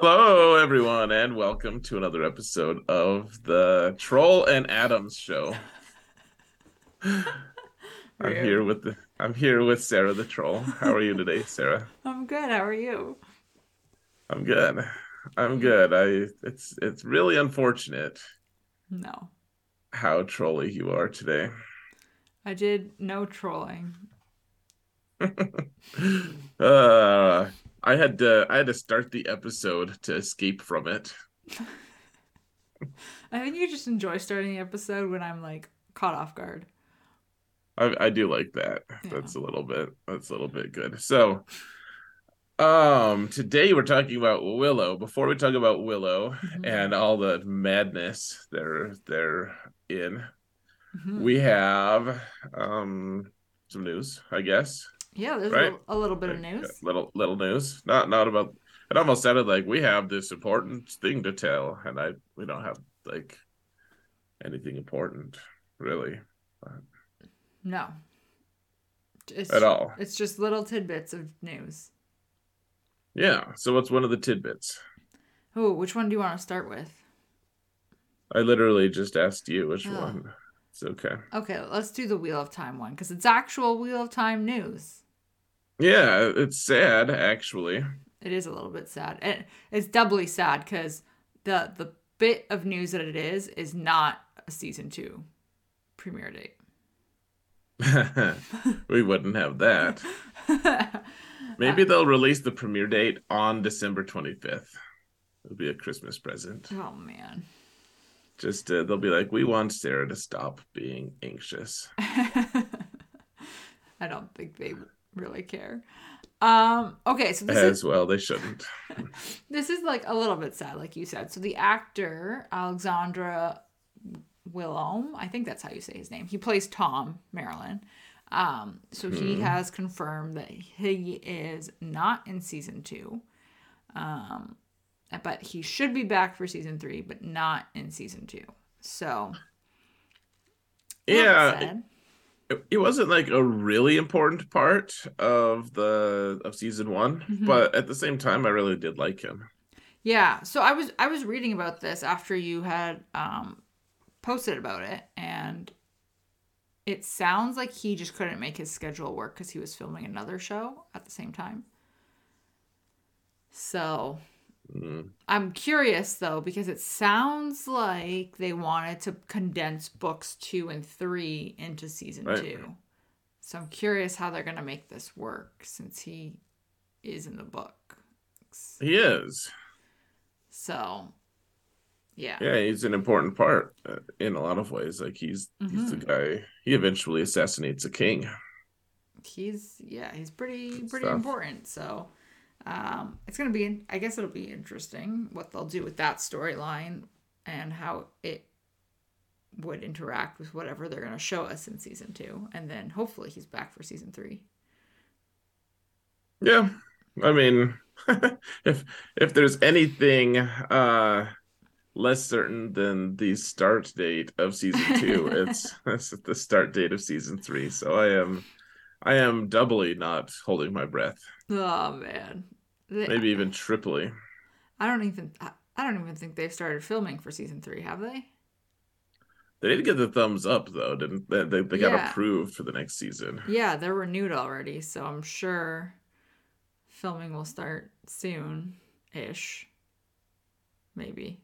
Hello, everyone, and welcome to another episode of the Troll and Adams Show. I'm here with the I'm here with Sarah the Troll. How are you today, Sarah? I'm good. How are you? I'm good. I'm good. I it's it's really unfortunate No. how trolly you are today. I did no trolling. uh I had to I had to start the episode to escape from it. I think you just enjoy starting the episode when I'm like caught off guard. I, I do like that. Yeah. That's a little bit that's a little bit good. So um today we're talking about Willow. Before we talk about Willow Mhm. and all the madness they're they're in, Mhm. we have um some news, I guess. Yeah, there's a, right? little, a little bit of news. Little little news. Not not about it almost sounded like we have this important thing to tell and I we don't have like anything important really No. It's, at all. It's just little tidbits of news. Yeah. So what's one of the tidbits? Oh, which one do you want to start with? I literally just asked you which Oh. one. It's okay. Okay, let's do the Wheel of Time one because it's actual Wheel of Time news. Yeah, it's sad actually. It is a little bit sad. And it's doubly sad because the the bit of news that it is is not a season two premiere date. we wouldn't have that. Maybe they'll release the premiere date on December 25th. It'll be a Christmas present. oh man. Just uh, they'll be like, we want Sarah to stop being anxious. I don't think they really care. Um okay, so this As is well, they shouldn't. this is like a little bit sad like you said. So the actor Alexandre Willaume, I think that's how you say his name. He plays Thom Merrilin. Um so he Hmm. has confirmed that he is not in season 2. Um but he should be back for season 3 but not in season 2. So a little bit Yeah, it, it wasn't like a really important part of the of season one, Mhm. but at the same time, I really did like him. Yeah, so I was I was reading about this after you had um posted about it and it sounds like he just couldn't make his schedule work cuz he was filming another show at the same time. So, Mm. I'm curious though because it sounds like they wanted to condense books 2 and 3 into season Right. 2. So I'm curious how they're going to make this work since he is in the book. He is. So, yeah. Yeah, he's an important part uh, in a lot of ways. Like he's he's the Mhm. guy. He eventually assassinates a king. he's yeah he's pretty Good pretty stuff. important so um it's gonna be i guess it'll be interesting what they'll do with that storyline and how it would interact with whatever they're gonna show us in season two and then hopefully he's back for season three Yeah, I mean, if if there's anything uh less certain than the start date of season two, it's it's the start date of season three. So I am I am doubly not holding my breath. oh man They- Maybe even triply. i don't even I don't even think they've started filming for season three have they They did get the thumbs up though, didn't they? They, they got Yeah. approved for the next season. yeah they're renewed already so i'm sure filming will start soon ish maybe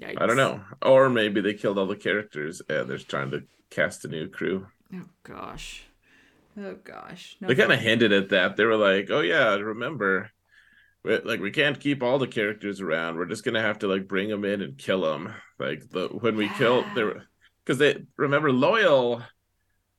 Yikes. I don't know. Or maybe they killed all the characters and they're trying to cast a new crew. Oh gosh. Oh gosh. No They kind of hinted at that. They were like, "Oh yeah, remember, we- like we can't keep all the characters around. We're just gonna have to like bring them in and kill them. Like the when we killed Yeah. there, because they remember Loial,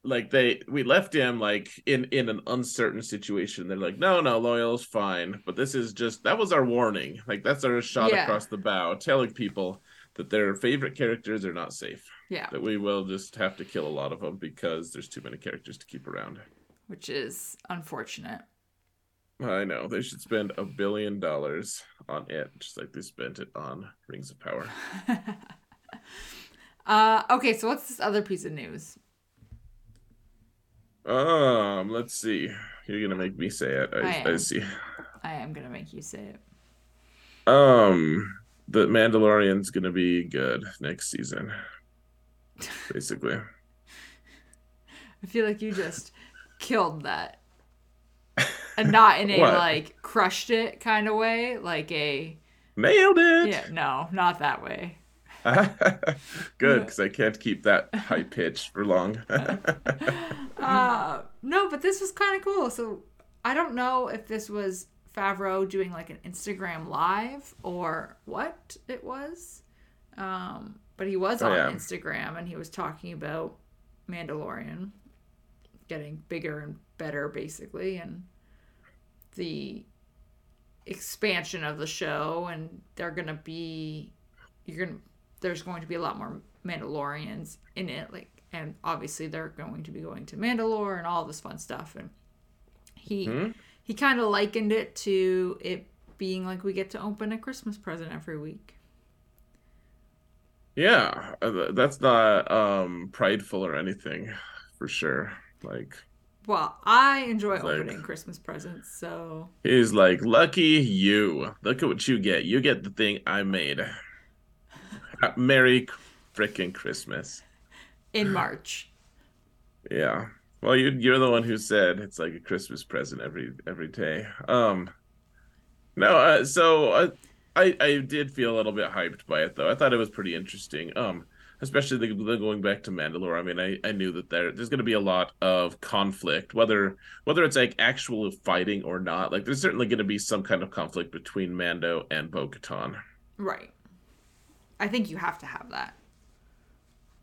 like they we left him like in in an uncertain situation. They're like, no, no, Loial's fine, but this is just that was our warning. Like that's our shot Yeah. across the bow, telling people that their favorite characters are not safe. Yeah, That we will just have to kill a lot of them because there's too many characters to keep around. which is unfortunate. I know they should spend a billion dollars on it, just like they spent it on Rings of Power. uh, okay, so what's this other piece of news? Um, let's see. You're gonna make me say it. I I, I, see. I I am gonna make you say it. Um, the Mandalorian's gonna be good next season. Basically. I feel like you just killed that. And not in a like crushed it kind of way, like a Nailed it. yeah, no, not that way. Good, because I can't keep that high pitch for long. Uh, no, but this was kind of cool. So I don't know if this was Favreau doing like an Instagram live or what it was. Um, but he was Oh, on yeah. Instagram and he was talking about Mandalorian getting bigger and better, basically, and the expansion of the show. And they're gonna be, you're gonna, there's going to be a lot more Mandalorians in it, like, and obviously they're going to be going to Mandalore and all this fun stuff. And he Hmm? He kind of likened it to it being like we get to open a Christmas present every week. yeah, uh, that's not um prideful or anything, for sure. Like Well, I enjoy Like- opening Christmas presents, so he's like, lucky you. Look at what you get. You get the thing I made. Merry frickin' Christmas. in March. Yeah. Well, you you're the one who said it's like a Christmas present every every day. Um No, uh, so uh, I I did feel a little bit hyped by it though. I thought it was pretty interesting. Um especially the, the going back to Mandalore. I mean, I, I knew that there there's going to be a lot of conflict whether whether it's like actual fighting or not. Like there's certainly going to be some kind of conflict between Mando and Bo-Katan. Right. I think you have to have that.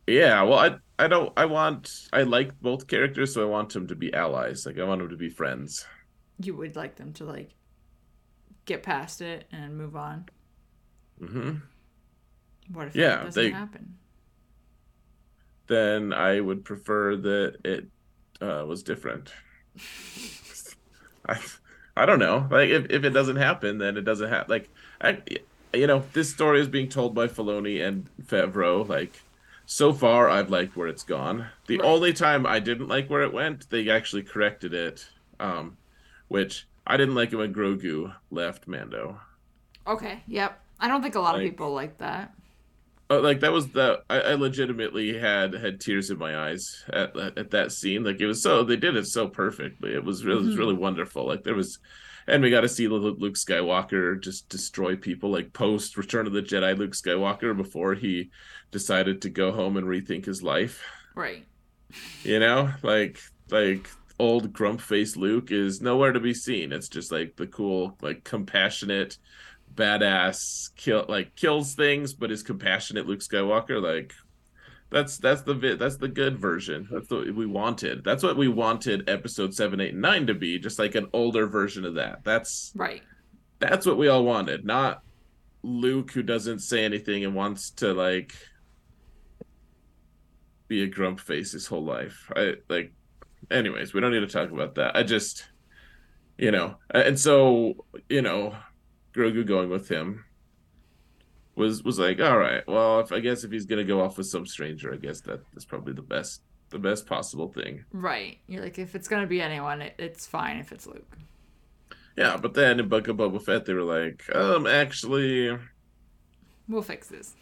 Yeah, well, I I don't I want I like both characters, so I want them to be allies. Like I want them to be friends. You would like them to like get past it and move on. Mm-hmm. What if Yeah, that doesn't they- happen? Then I would prefer that it uh, was different. I I don't know. Like if, if it doesn't happen, then it doesn't happen. Like I, you know, this story is being told by Filoni and Favreau. Like so far, I've liked where it's gone. The Right. only time I didn't like where it went, they actually corrected it. Um, which I didn't like it when Grogu left Mando. Okay. Yep. I don't think a lot of people like that. Oh, like that was the I, I legitimately had had tears in my eyes at at that scene. Like it was so they did it so perfectly. It was really it was Mhm. really wonderful. Like there was, and we got to see Luke Skywalker just destroy people. Like post Return of the Jedi, Luke Skywalker before he decided to go home and rethink his life. Right. You know, like like old grump face Luke is nowhere to be seen. It's just like the cool, like compassionate, badass kill like kills things, but is compassionate Luke Skywalker. Like that's that's the vi- that's the good version. That's what we wanted. That's what we wanted episode seven, eight, nine to be. Just like an older version of that. That's Right. that's what we all wanted. Not Luke who doesn't say anything and wants to like be a grump face his whole life. I like anyways, we don't need to talk about that. I just you know, and so, you know, Grogu going with him was was like, all right, well, if I guess if he's gonna go off with some stranger, I guess that is probably the best the best possible thing. Right. You're like, if it's gonna be anyone, it, it's fine if it's Luke. Yeah, but then in Book of Boba Fett, they were like, um, actually, We'll fix this.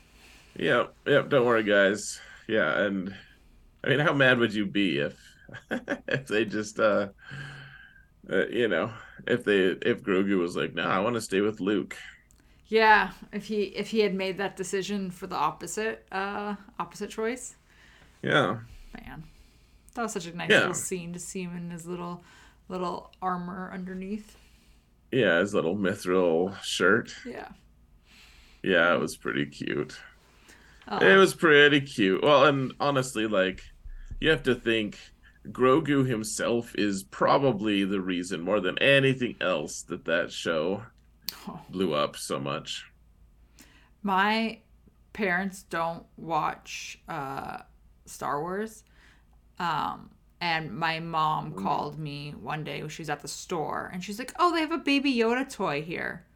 Yeah, yeah, don't worry, guys. Yeah, and I mean, how mad would you be if if they just uh, uh you know, if they if Grogu was like, "No, I want to stay with Luke." Yeah, if he if he had made that decision for the opposite uh opposite choice, Yeah. man, that was such a nice Yeah. little scene to see him in his little little armor underneath. Yeah, his little mithril shirt. Yeah, Yeah, it was pretty cute. oh, It was pretty cute. Well, and honestly, like you have to think Grogu himself is probably the reason more than anything else that that show oh. blew up so much. my parents don't watch uh Star Wars. Um and my mom Mm. called me one day when she was at the store and she's like, "Oh, they have a baby Yoda toy here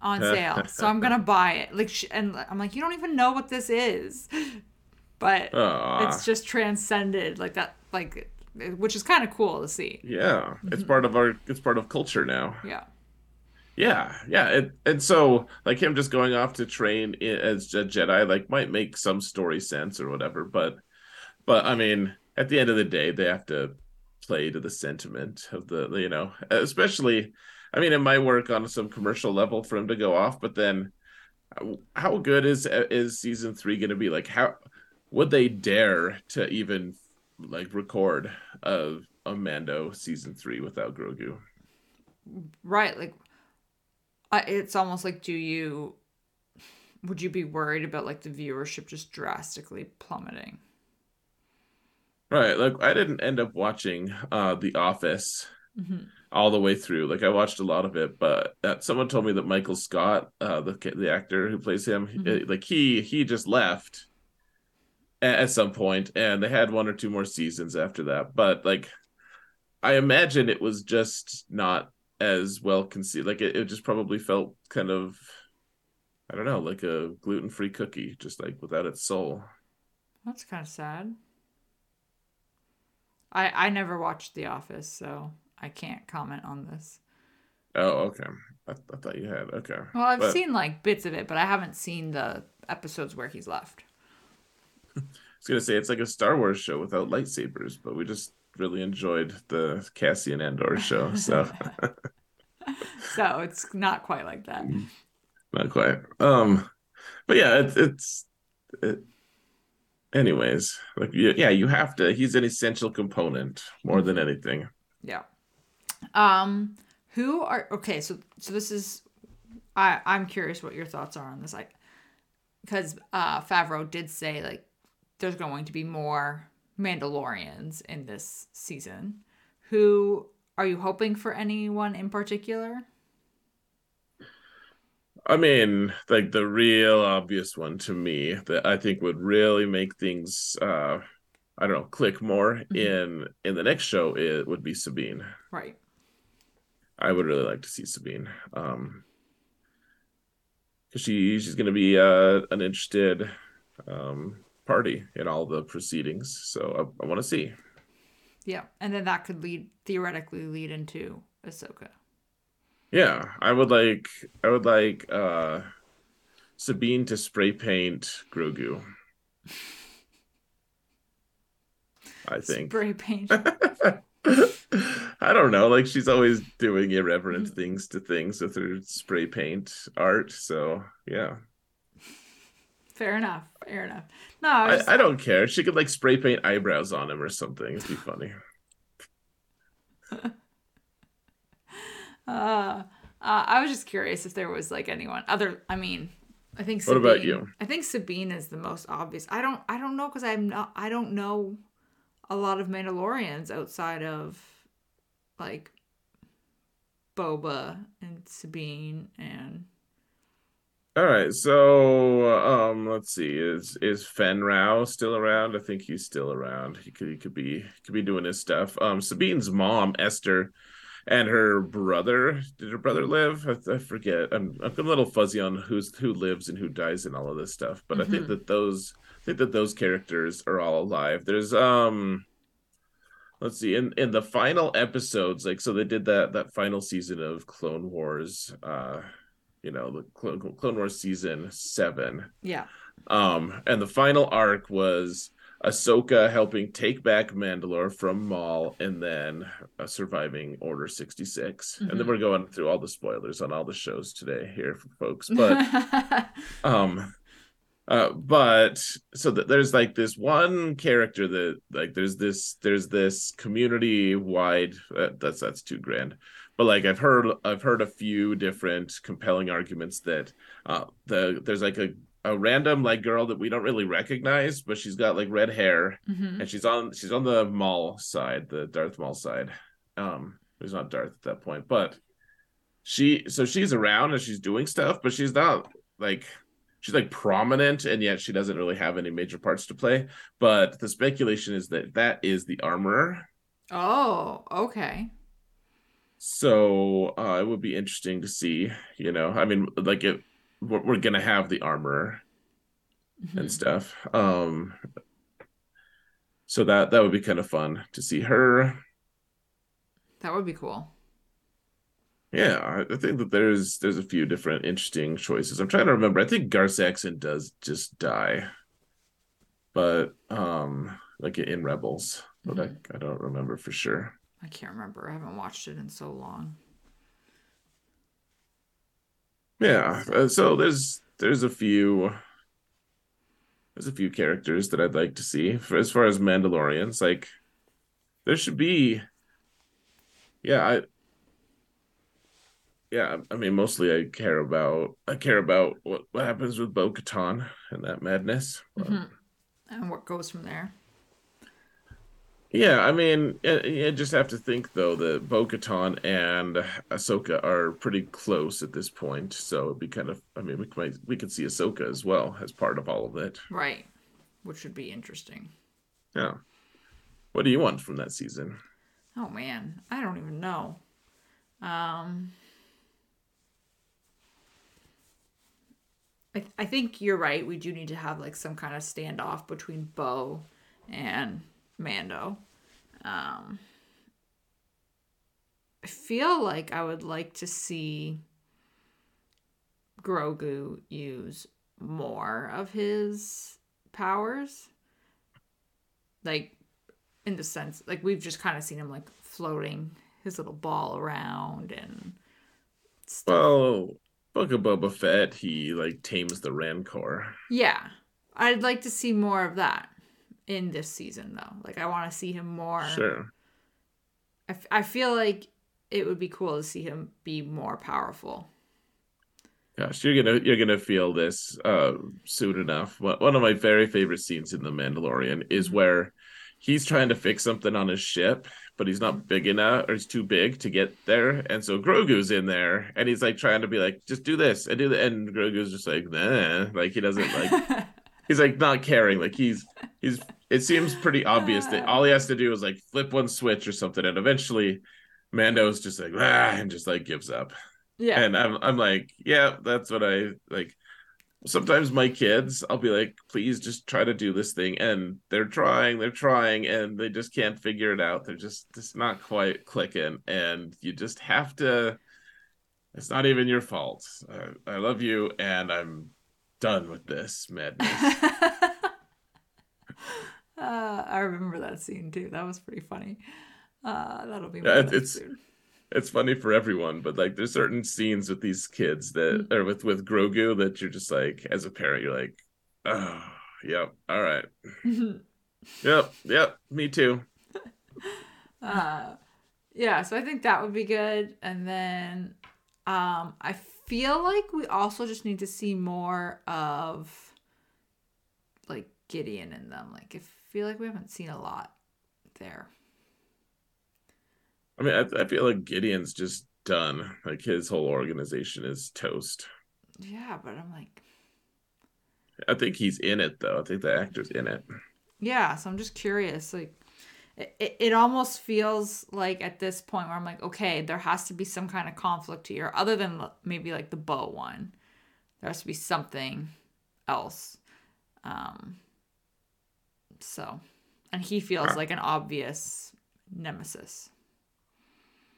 on sale. so I'm going to buy it." Like she, and I'm like, "You don't even know what this is." But Aw. it's just transcended like that like which is kind of cool to see. Yeah, Mm-hmm. it's part of our it's part of culture now. Yeah. Yeah, yeah, it, and so like him just going off to train as a Jedi like might make some story sense or whatever, but but I mean, at the end of the day, they have to play to the sentiment of the you know, especially I mean, it might work on some commercial level for him to go off, but then uh, how good is uh, is season three going to be? Like, how would they dare to even like record a, a Mando season three without Grogu? Right, like it's almost like do you would you be worried about like the viewership just drastically plummeting right like i didn't end up watching uh the office mm-hmm. all the way through like i watched a lot of it but that someone told me that michael scott uh the the actor who plays him mm-hmm. like he he just left at, at some point and they had one or two more seasons after that but like i imagine it was just not as well conceived. Like it, it just probably felt kind of, I don't know, like a gluten free cookie, just like without its soul. That's kind of sad. I I never watched The Office, so I can't comment on this. Oh, okay. I, I thought you had. Okay. Well, I've but... seen like bits of it, but I haven't seen the episodes where he's left. I was gonna say it's like a Star Wars show without lightsabers, but we just really enjoyed the Cassian Andor show. So so it's not quite like that. Mm. Not quite. Um but yeah, it, it's it, anyways, like yeah, you have to he's an essential component more than anything. Yeah. Um who are okay, so so this is I I'm curious what your thoughts are on this. Like because uh Favreau did say like there's going to be more Mandalorians in this season. Who are you hoping for anyone in particular? I mean, like the real obvious one to me that I think would really make things uh I don't know, click more mm-hmm. in in the next show it would be Sabine. Right. I would really like to see Sabine. Um cuz she she's going to be uh an interested um party in all the proceedings. So I, I want to see. Yeah, and then that could lead theoretically lead into Ahsoka. Yeah, I would like I would like uh Sabine to spray paint Grogu. I think spray paint. I don't know. Like she's always doing irreverent things to things with her spray paint art. So yeah. Fair enough. Fair enough. No, I, just... I, I, don't care. She could like spray paint eyebrows on him or something. It'd be funny. uh, uh, I was just curious if there was like anyone other. I mean, I think. Sabine, what about you? I think Sabine is the most obvious. I don't. I don't know because I'm not. I don't know a lot of Mandalorians outside of like Boba and Sabine and all right, so um, let's see. Is is Fenn Rau still around? I think he's still around. He could he could be could be doing his stuff. Um, Sabine's mom, Esther, and her brother. Did her brother live? I, I forget. I'm I'm a little fuzzy on who's who lives and who dies and all of this stuff. But mm-hmm. I think mm-hmm. that those I think that those characters are all alive. There's um let's see in in the final episodes like so they did that that final season of clone wars uh you know the Clone, Clone Wars season seven. Yeah. Um, and the final arc was Ahsoka helping take back Mandalore from Maul, and then uh, surviving Order sixty six. mm mm-hmm. And then mm-hmm. we're going through all the spoilers on all the shows today here, for folks. But um, uh, but so that there's like this one character that like there's this there's this community wide uh, that's that's too grand but like I've heard I've heard a few different compelling arguments that uh the there's like a a random like girl that we don't really recognize, but she's got like red hair mm-hmm. and she's on she's on the Maul side, the Darth Maul side. Um there's not Darth at that point, but she so she's around and she's doing stuff, but she's not like she's like prominent and yet she doesn't really have any major parts to play. But the speculation is that that is the armorer. Oh, okay so uh, it would be interesting to see you know i mean like it we're, we're gonna have the armor mm-hmm. and stuff um so that that would be kind of fun to see her that would be cool Yeah, I think that there's there's a few different interesting choices. I'm trying to remember. I think Gar Saxon does just die, but um, like in Rebels, but mm-hmm. I I don't remember for sure. I can't remember. I haven't watched it in so long. Yeah, uh, so there's there's a few there's a few characters that I'd like to see for as far as Mandalorians. Like there should be, yeah, I yeah, I mean, mostly I care about I care about what, what happens with Bo Katan and that madness. Mm-hmm. And what goes from there. Yeah, I mean, you just have to think though that Bo Katan and Ahsoka are pretty close at this point, so it'd be kind of. I mean, we might we could see Ahsoka as well as part of all of it, right? Which would be interesting. Yeah. What do you want from that season? Oh man, I don't even know. Um, I, th- I think you're right. We do need to have like some kind of standoff between Bo and Mando. Um, I feel like I would like to see Grogu use more of his powers. Like, in the sense, like, we've just kind of seen him, like, floating his little ball around and stuff. Well, Book of Boba Fett, he, like, tames the Rancor. Yeah. I'd like to see more of that in this season though. Like I want to see him more. Sure. I, f- I feel like it would be cool to see him be more powerful. Gosh, you're gonna you're gonna feel this uh, soon enough. One of my very favorite scenes in The Mandalorian is mm-hmm. where he's trying to fix something on his ship, but he's not big enough or he's too big to get there. And so Grogu's in there and he's like trying to be like, just do this and do that. And Grogu's just like, nah, like he doesn't like he's like not caring. Like he's he's it seems pretty obvious that all he has to do is like flip one switch or something, and eventually Mando's just like ah and just like gives up. Yeah. And I'm I'm like, yeah, that's what I like. Sometimes my kids, I'll be like, please just try to do this thing. And they're trying, they're trying, and they just can't figure it out. They're just just not quite clicking. And you just have to it's not even your fault. I, I love you and I'm done with this madness. uh, I remember that scene too. That was pretty funny. Uh, that'll be yeah, it's soon. it's funny for everyone, but like there's certain scenes with these kids that mm-hmm. or with with Grogu that you're just like as a parent you're like, oh, yep, all right. yep, yep, me too. uh, yeah, so I think that would be good, and then um, I feel like we also just need to see more of like Gideon in them. Like I feel like we haven't seen a lot there. I mean, I, I feel like Gideon's just done. Like his whole organization is toast. Yeah, but I'm like I think he's in it though. I think the actor's in it. Yeah, so I'm just curious like it, it almost feels like at this point where I'm like, okay, there has to be some kind of conflict here, other than maybe like the Bo one. There has to be something else. Um, so, and he feels like an obvious nemesis.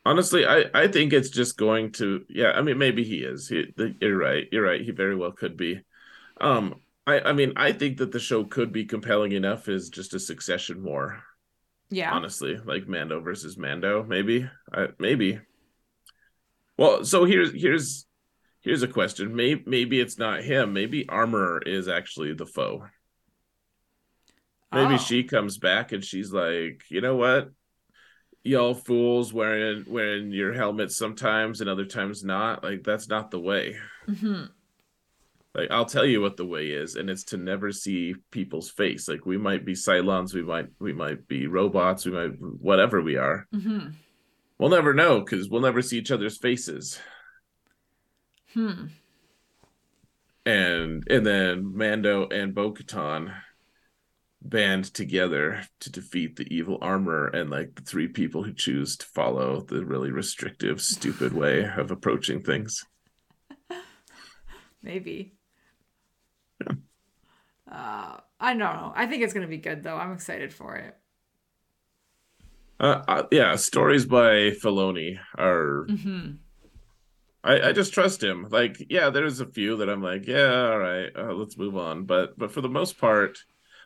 Honestly, I, I think it's just going to yeah. I mean, maybe he is. He, you're right. You're right. He very well could be. Um, I I mean, I think that the show could be compelling enough as just a succession war yeah. Honestly, like Mando versus Mando, maybe. I, maybe. Well, so here's here's here's a question. Maybe maybe it's not him. Maybe Armor is actually the foe. Maybe oh. she comes back and she's like, you know what? Y'all fools wearing wearing your helmets sometimes and other times not. Like that's not the way. Mm-hmm like I'll tell you what the way is, and it's to never see people's face. Like we might be Cylons, we might we might be robots, we might whatever we are. Mm-hmm. We'll never know because we'll never see each other's faces. Hmm. And and then Mando and Bo-Katan band together to defeat the evil armor and like the three people who choose to follow the really restrictive, stupid way of approaching things. Maybe. Uh, I don't know. I think it's gonna be good though. I'm excited for it. Uh, uh yeah, stories by Filoni are mm-hmm. I, I just trust him. Like, yeah, there's a few that I'm like, yeah, all right, uh, let's move on. But but for the most part,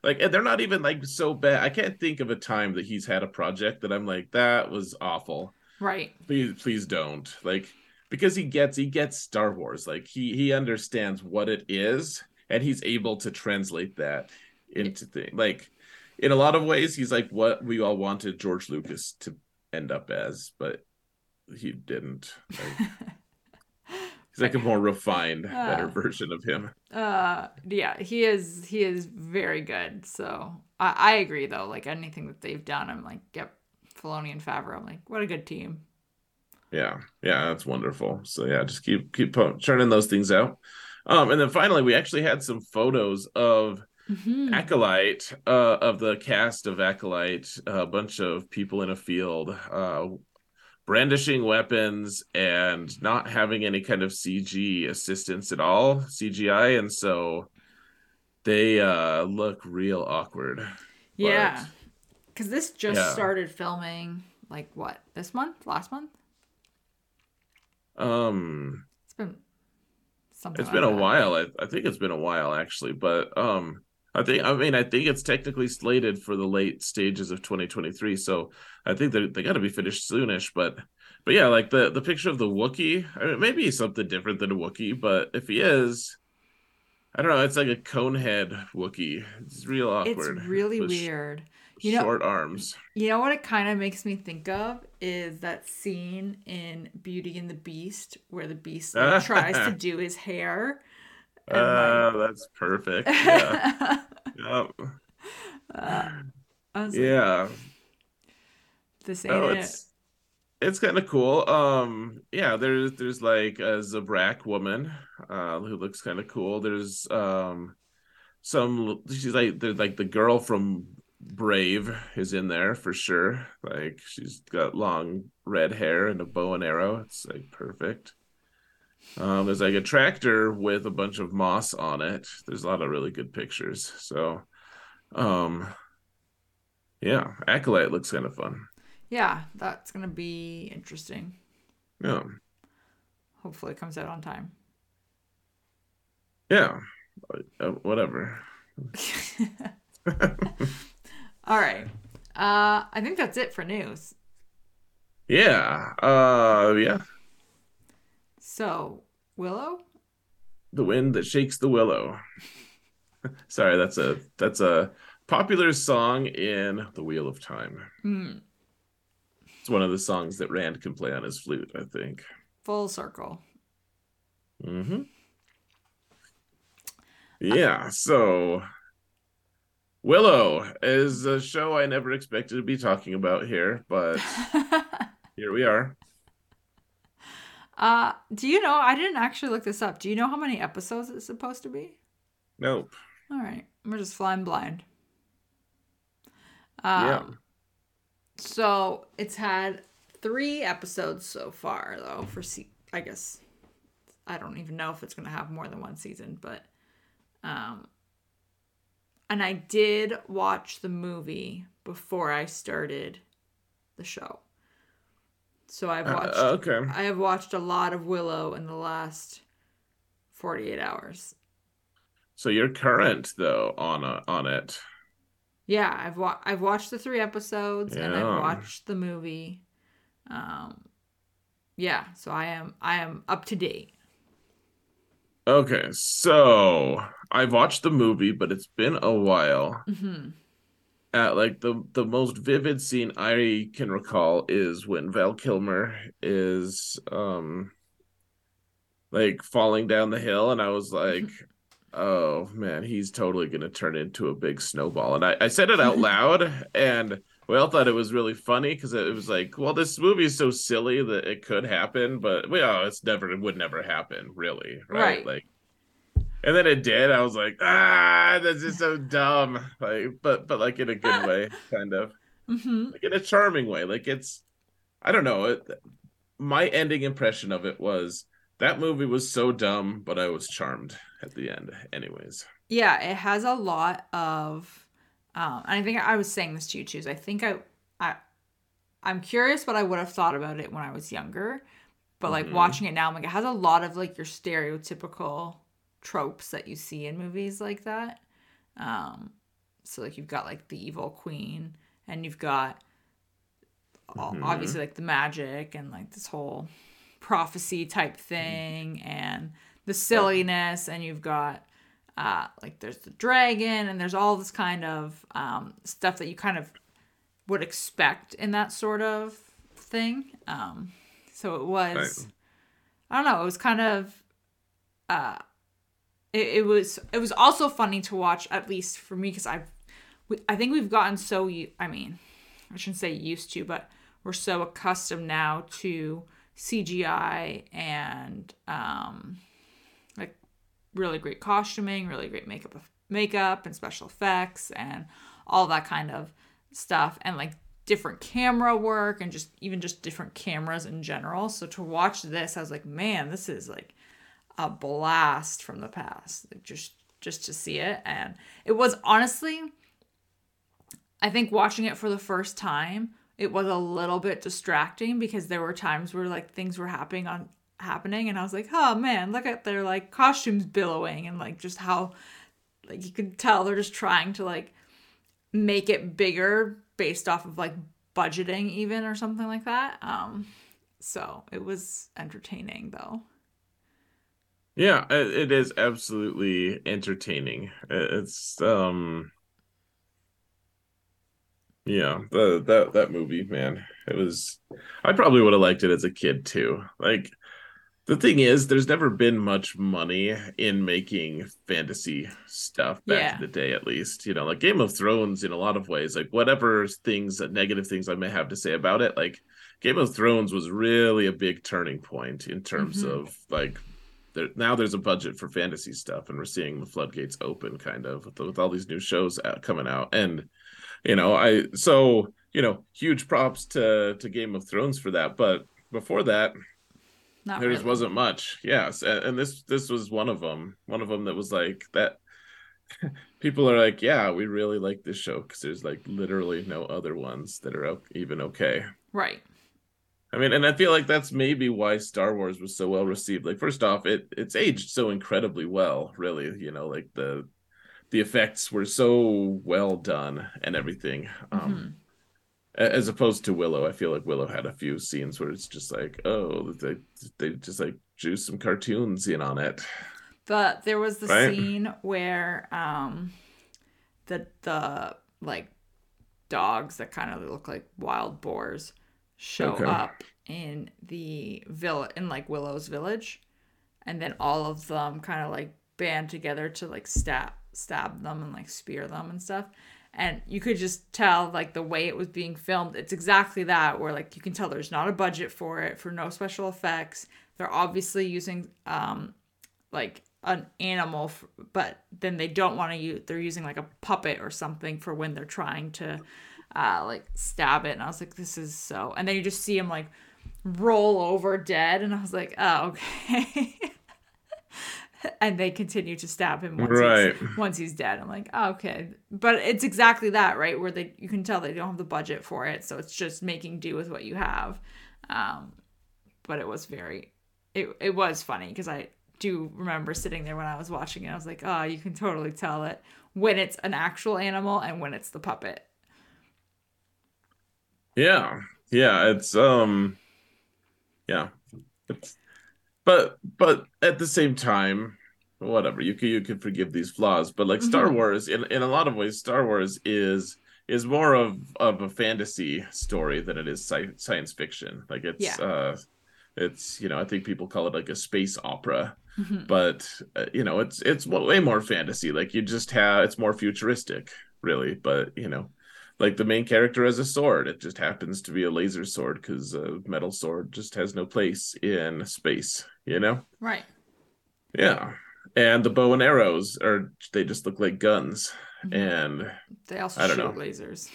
like, and they're not even like so bad. I can't think of a time that he's had a project that I'm like, that was awful. Right. Please, please don't. Like, because he gets he gets Star Wars. Like he he understands what it is, and he's able to translate that into thing. Like in a lot of ways, he's like what we all wanted George Lucas to end up as, but he didn't. Like, he's like a more refined, better Uh. version of him. Uh, yeah, he is. He is very good. So I, I agree, though. Like anything that they've done, I'm like, yep, Filoni and Favreau. I'm like, what a good team. Yeah, yeah, that's wonderful. So yeah, just keep keep churning those things out. Um, and then finally, we actually had some photos of Mhm. Acolyte, uh, of the cast of Acolyte, a bunch of people in a field, uh, brandishing weapons and not having any kind of CG assistance at all, CGI, and so they uh look real awkward. Yeah, because this just Yeah. started filming. Like what? This month? Last month? Um, It's been something. it's like been a that. while. I, I think it's been a while actually, but um, I think I mean I think it's technically slated for the late stages of 2023. So I think that they got to be finished soonish. But but yeah, like the the picture of the Wookiee, I mean, maybe he's something different than a Wookiee, but if he is, I don't know. It's like a conehead Wookiee. It's real awkward. It's really weird. You know- short arms. You know what it kind of makes me think of is that scene in Beauty and the Beast where the Beast like, tries to do his hair. Uh, that's perfect. Yeah. Yep. Uh, like, Yeah. this ain't Oh, it. it's it's kind of cool. Um, yeah, there's there's like a Zabrak woman, uh, who looks kind of cool. There's um some she's like there's like the girl from Brave is in there for sure. Like she's got long red hair and a bow and arrow. It's like perfect. Um, there's like a tractor with a bunch of moss on it. There's a lot of really good pictures. So, um, yeah, Acolyte looks kind of fun. Yeah, that's gonna be interesting. Yeah. Hopefully, it comes out on time. Yeah, uh, whatever. All right. Uh, I think that's it for news. yeah, uh, yeah. So, Willow? The wind that shakes the willow. Sorry, that's a that's a popular song in The Wheel of Time. Hmm. It's one of the songs that Rand can play on his flute, I think. Full circle. Mm-hmm. Yeah, so Willow is a show I never expected to be talking about here, but here we are. Uh, do you know? I didn't actually look this up. Do you know how many episodes it's supposed to be? Nope. All right, we're just flying blind. Um, Yeah. So it's had three episodes so far, though. For se- I guess I don't even know if it's gonna have more than one season, but um, and I did watch the movie before I started the show. So I've Uh, watched. okay. I have watched a lot of Willow in the last forty-eight hours. So you're current though on a, on it. Yeah, I've wa- I've watched the three episodes and I've watched the movie. Um, yeah, so I am I am up to date. Okay, so I've watched the movie, but it's been a while. hmm At like the the most vivid scene I can recall is when Val Kilmer is um like falling down the hill, and I was like, "Oh man, he's totally gonna turn into a big snowball." And I, I said it out loud, and we all thought it was really funny because it was like, "Well, this movie is so silly that it could happen, but well, it's never, it would never happen, really, right?" Right. Like. And then it did. I was like, ah, this is so dumb. Like, but but like in a good way, kind of hmm like in a charming way. Like it's, I don't know. It, my ending impression of it was that movie was so dumb, but I was charmed at the end. Anyways, Yeah, it has a lot of. Um, and I think I was saying this to you too. I think I, I, I'm curious what I would have thought about it when I was younger, But like Mhm. watching it now, I'm like it has a lot of like your stereotypical tropes that you see in movies like that. Um, so like you've got like the evil queen, and you've got Mhm. obviously like the magic and like this whole prophecy type thing, and the silliness, and you've got uh, like there's the dragon, and there's all this kind of um, stuff that you kind of would expect in that sort of thing. Um, so it was, Right. I don't know, it was kind of, uh, it, it was it was also funny to watch at least for me because I've we, I think we've gotten so I mean I shouldn't say used to but we're so accustomed now to CGI and um like really great costuming really great makeup makeup and special effects and all that kind of stuff and like different camera work and just even just different cameras in general. So to watch this I was like man this is like a blast from the past just just to see it. And it was honestly i think watching it for the first time it was a little bit distracting because there were times where like things were happening on happening and i was like oh man look at their like costumes billowing and like just how like you could tell they're just trying to like make it bigger based off of like budgeting even or something like that. Um so it was entertaining though Yeah, it, is absolutely entertaining. It's um yeah, the that that movie, man. It was I probably would have liked it as a kid too. Like the thing is, there's never been much money in making fantasy stuff back Yeah. in the day, at least. You know, like Game of Thrones in a lot of ways, like whatever things, negative things I may have to say about it, like Game of Thrones was really a big turning point in terms Mhm. of like there, now there's a budget for fantasy stuff, and we're seeing the floodgates open, kind of with, with all these new shows out, coming out, and you know, I so you know, huge props to to Game of Thrones for that, but before that, not there really. just wasn't much. Yes, and, and this this was one of them. One of them that was like that. People are like, yeah, we really like this show because there's like literally no other ones that are even okay. right I mean, and I feel like that's maybe why Star Wars was so well received. Like, first off, it it's aged so incredibly well, really. You know, like the the effects were so well done and everything. Um a- as opposed to Willow, I feel like Willow had a few scenes where it's just like, oh, they they just like drew some cartoons in on it. But there was the Right. scene where um the the like dogs that kind of look like wild boars show Okay. up in the villa in like Willow's village and then all of them kind of like band together to like stab stab them and like spear them and stuff. And you could just tell like the way it was being filmed, it's exactly that where like you can tell there's not a budget for it, for no special effects. They're obviously using um like an animal f- but then they don't want to use they're using like a puppet or something for when they're trying to uh like stab it. And i was like this is so and then you just see him like roll over dead. And i was like oh okay. And they continue to stab him once Right. he's, once he's dead. I'm like oh, okay. But it's exactly that right? Where they you can tell they don't have the budget for it. So it's just making do with what you have. Um but it was very it, it was funny because I do remember sitting there when I was watching it. I was like, oh, you can totally tell it when it's an actual animal and when it's the puppet. Yeah, yeah, it's um, yeah, it's, but but at the same time, whatever you could you could forgive these flaws, but like Star Mhm. Wars, in in a lot of ways, Star Wars is is more of of a fantasy story than it is sci- science fiction. Like it's Yeah. uh, it's you know I think people call it like a space opera. Mhm. but uh, you know it's it's way more fantasy like you just have it's more futuristic really but you know like the main character has a sword it just happens to be a laser sword because a metal sword just has no place in space you know Right. yeah and the bow and arrows are they just look like guns Mhm. and They also I don't shoot know. lasers.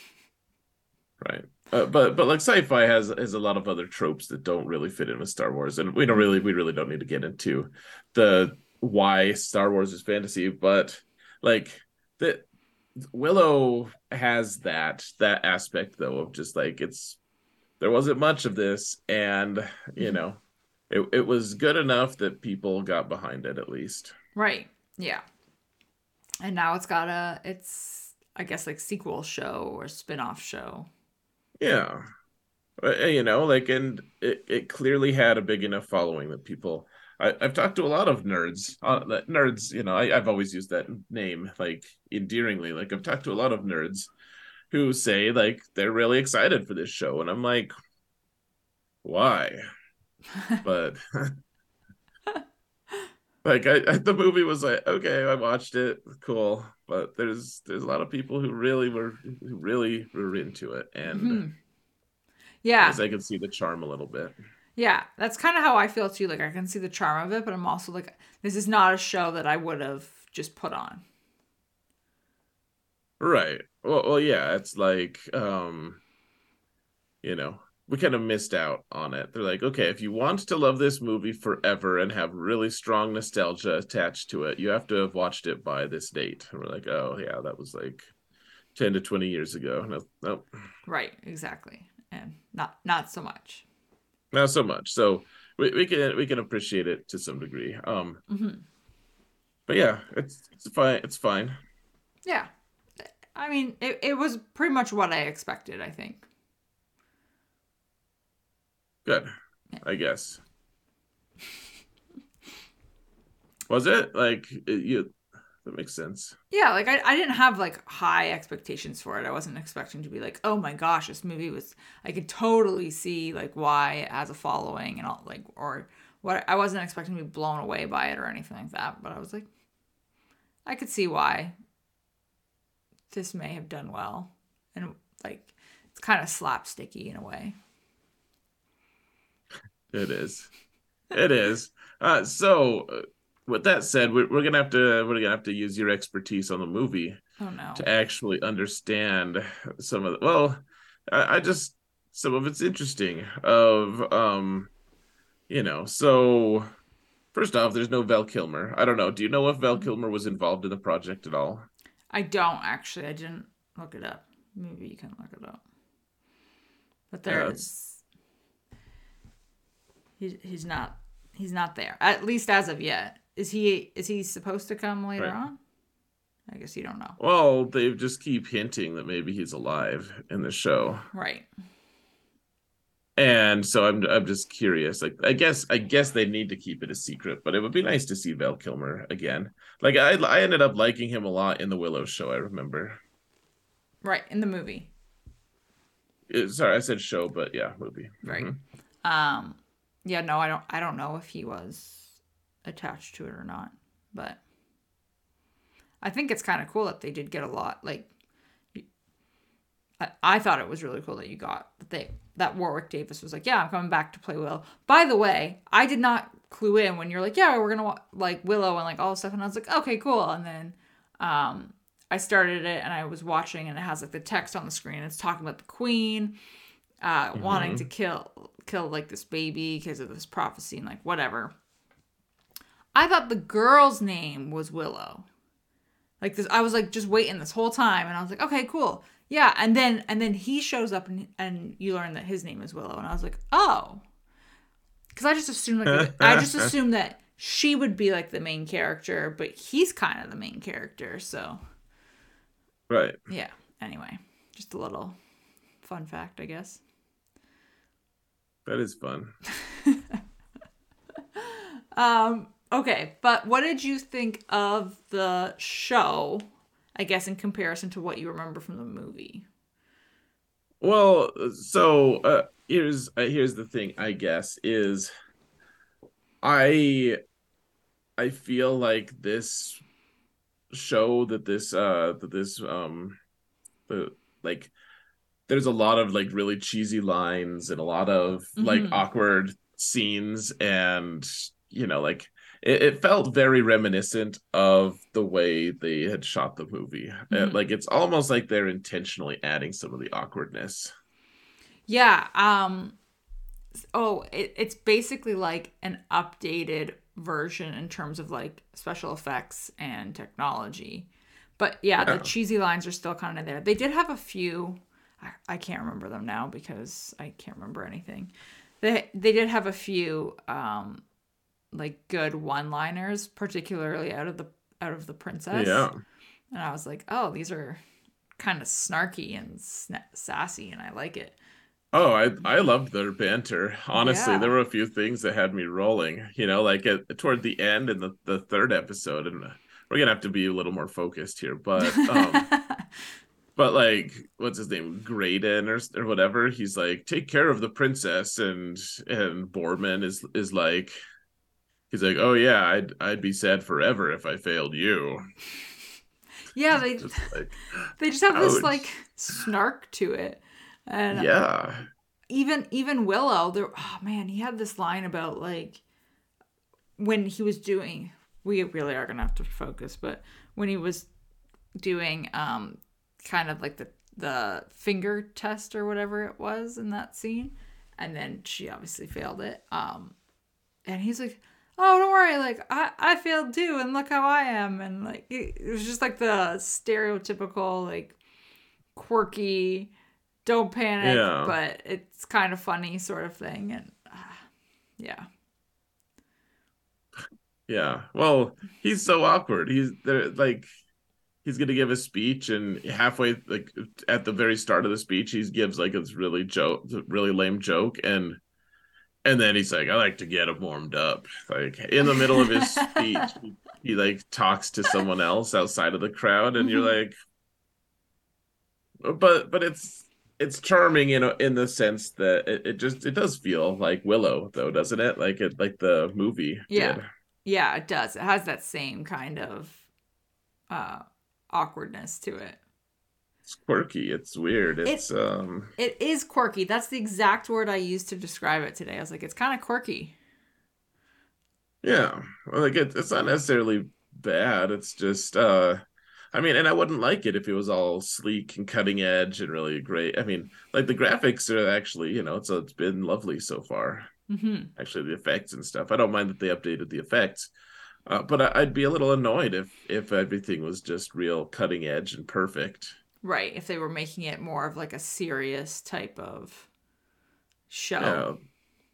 right uh, but but like sci-fi has has a lot of other tropes that don't really fit in with Star Wars, and we don't really we really don't need to get into the why Star Wars is fantasy, but like the Willow has that that aspect though of just like it's there wasn't much of this, and you Mhm. know it, it was good enough that people got behind it at least. Right. Yeah. And now it's got a it's I guess like sequel show or spin-off show. Yeah. Uh, you know, like and it, it clearly had a big enough following that people I, have talked to a lot of nerds. Uh, nerds, you know, I, have always used that name like endearingly. Like I've talked to a lot of nerds who say like they're really excited for this show, and I'm like, why? but like I, I, the movie was like okay i watched it cool but there's there's a lot of people who really were who really were into it and mm-hmm. yeah i can see the charm a little bit yeah that's kind of how i feel too like i can see the charm of it but i'm also like this is not a show that i would have just put on right well, well yeah it's like um you know we kind of missed out on it. They're like, okay, if you want to love this movie forever and have really strong nostalgia attached to it, you have to have watched it by this date. And we're like, oh yeah, that was like ten to twenty years ago. No, nope. Right, exactly, and not not so much. Not so much. So we, we can we can appreciate it to some degree. Um, mm-hmm. but yeah, it's it's fine. It's fine. Yeah, I mean, it it was pretty much what I expected. I think. Good, I guess. Was it like you? That makes sense. Yeah, like I, I didn't have like high expectations for it. I wasn't expecting to be like, oh my gosh, this movie was. I could totally see like why it has a following and all like or what. I wasn't expecting to be blown away by it or anything like that. But I was like, I could see why this may have done well, and like it's kind of slapsticky in a way. It is. It is. Uh, so, uh, with that said, we're, we're gonna have to we're gonna have to use your expertise on the movie oh, no. to actually understand some of the. Well, I, I just some of it's interesting. Of um, you know, so first off, there's no Val Kilmer. I don't know. Do you know if Val mm-hmm. Kilmer was involved in the project at all? I don't actually. I didn't look it up. Maybe you can look it up. But there yeah, is He's he's not he's not there. At least as of yet. Is he is he supposed to come later right. on? I guess you don't know. Well, they just keep hinting that maybe he's alive in the show. Right. And so I'm I'm just curious. Like I guess I guess they need to keep it a secret, but it would be nice to see Val Kilmer again. Like I I ended up liking him a lot in the Willow show, I remember. Right, in the movie. It, sorry, I said show, but yeah, movie. Right. Mm-hmm. Um yeah, no, I don't I don't know if he was attached to it or not, but I think it's kind of cool that they did get a lot like I, I thought it was really cool that you got that they that Warwick Davis was like, "Yeah, I'm coming back to play Will." By the way, I did not clue in when you're like, "Yeah, we're to like Willow and like all this stuff." And I was like, "Okay, cool." And then um I started it and I was watching and it has like the text on the screen. It's talking about the queen uh, mm-hmm. wanting to kill kill like this baby because of this prophecy and like whatever. I thought the girl's name was Willow. Like this, I was like just waiting this whole time, and I was like, okay, cool, yeah. And then and then he shows up, and and you learn that his name is Willow, and I was like, oh, because I just assumed like I just assumed that she would be like the main character, but he's kind of the main character, so. Right. Yeah. Anyway, just a little fun fact, I guess. That is fun. um, okay, but what did you think of the show? I guess in comparison to what you remember from the movie. Well, so uh, here's uh, here's the thing. I guess is I I feel like this show that this uh that this um the like there's a lot of like really cheesy lines and a lot of mm-hmm. like awkward scenes and you know like it, it, felt very reminiscent of the way they had shot the movie uh, mm-hmm. like it's almost like they're intentionally adding some of the awkwardness yeah um oh it, it's basically like an updated version in terms of like special effects and technology but yeah, yeah. the cheesy lines are still kind of there they did have a few I, can't remember them now because I can't remember anything. they they did have a few um like good one-liners, particularly out of the out of the princess. Yeah. And I was like, oh, these are kind of snarky and sna- sassy, and I like it. Oh, I I loved their banter. Honestly, Yeah. there were a few things that had me rolling. You know, like at, toward the end in the, the third episode, and we're gonna have to be a little more focused here. But um, but like, what's his name, Graydon or or whatever? He's like, take care of the princess, and and Boorman is is like, he's like, oh yeah, I'd I'd be sad forever if I failed you. yeah, they Just like, they just have this like snark to it, and yeah, even even Willow, there. Oh man, he had this line about like when he was doing. We really are gonna have to focus, but when he was doing um kind of like the the finger test or whatever it was in that scene, and then she obviously failed it. Um, and he's like, "Oh, don't worry, like I I failed too, and look how I am," and like it, it was just like the stereotypical like quirky don't panic Yeah. but it's kind of funny sort of thing and uh, yeah Yeah. Well, he's so awkward. He's there like he's gonna give a speech and halfway like at the very start of the speech he gives like this really joke really lame joke and and then he's like, I like to get him warmed up. Like in the middle of his speech, he, he like talks to someone else outside of the crowd, and you're like but but it's it's charming in a, in the sense that it, it just it does feel like Willow though, doesn't it? Like it like the movie Yeah. did. yeah it does it has that same kind of uh awkwardness to it it's quirky. It's weird. It's um it is quirky. That's the exact word i used to describe it today. I was like it's kind of quirky. Yeah. Well, like it, it's not necessarily bad. It's just uh i mean and i wouldn't like it if it was all sleek and cutting edge and really great. I mean like the graphics are actually you know it's it's been lovely so far. Hmm actually the effects and stuff. I don't mind that they updated the effects uh, but I, i'd be a little annoyed if if everything was just real cutting edge and perfect right if they were making it more of like a serious type of show.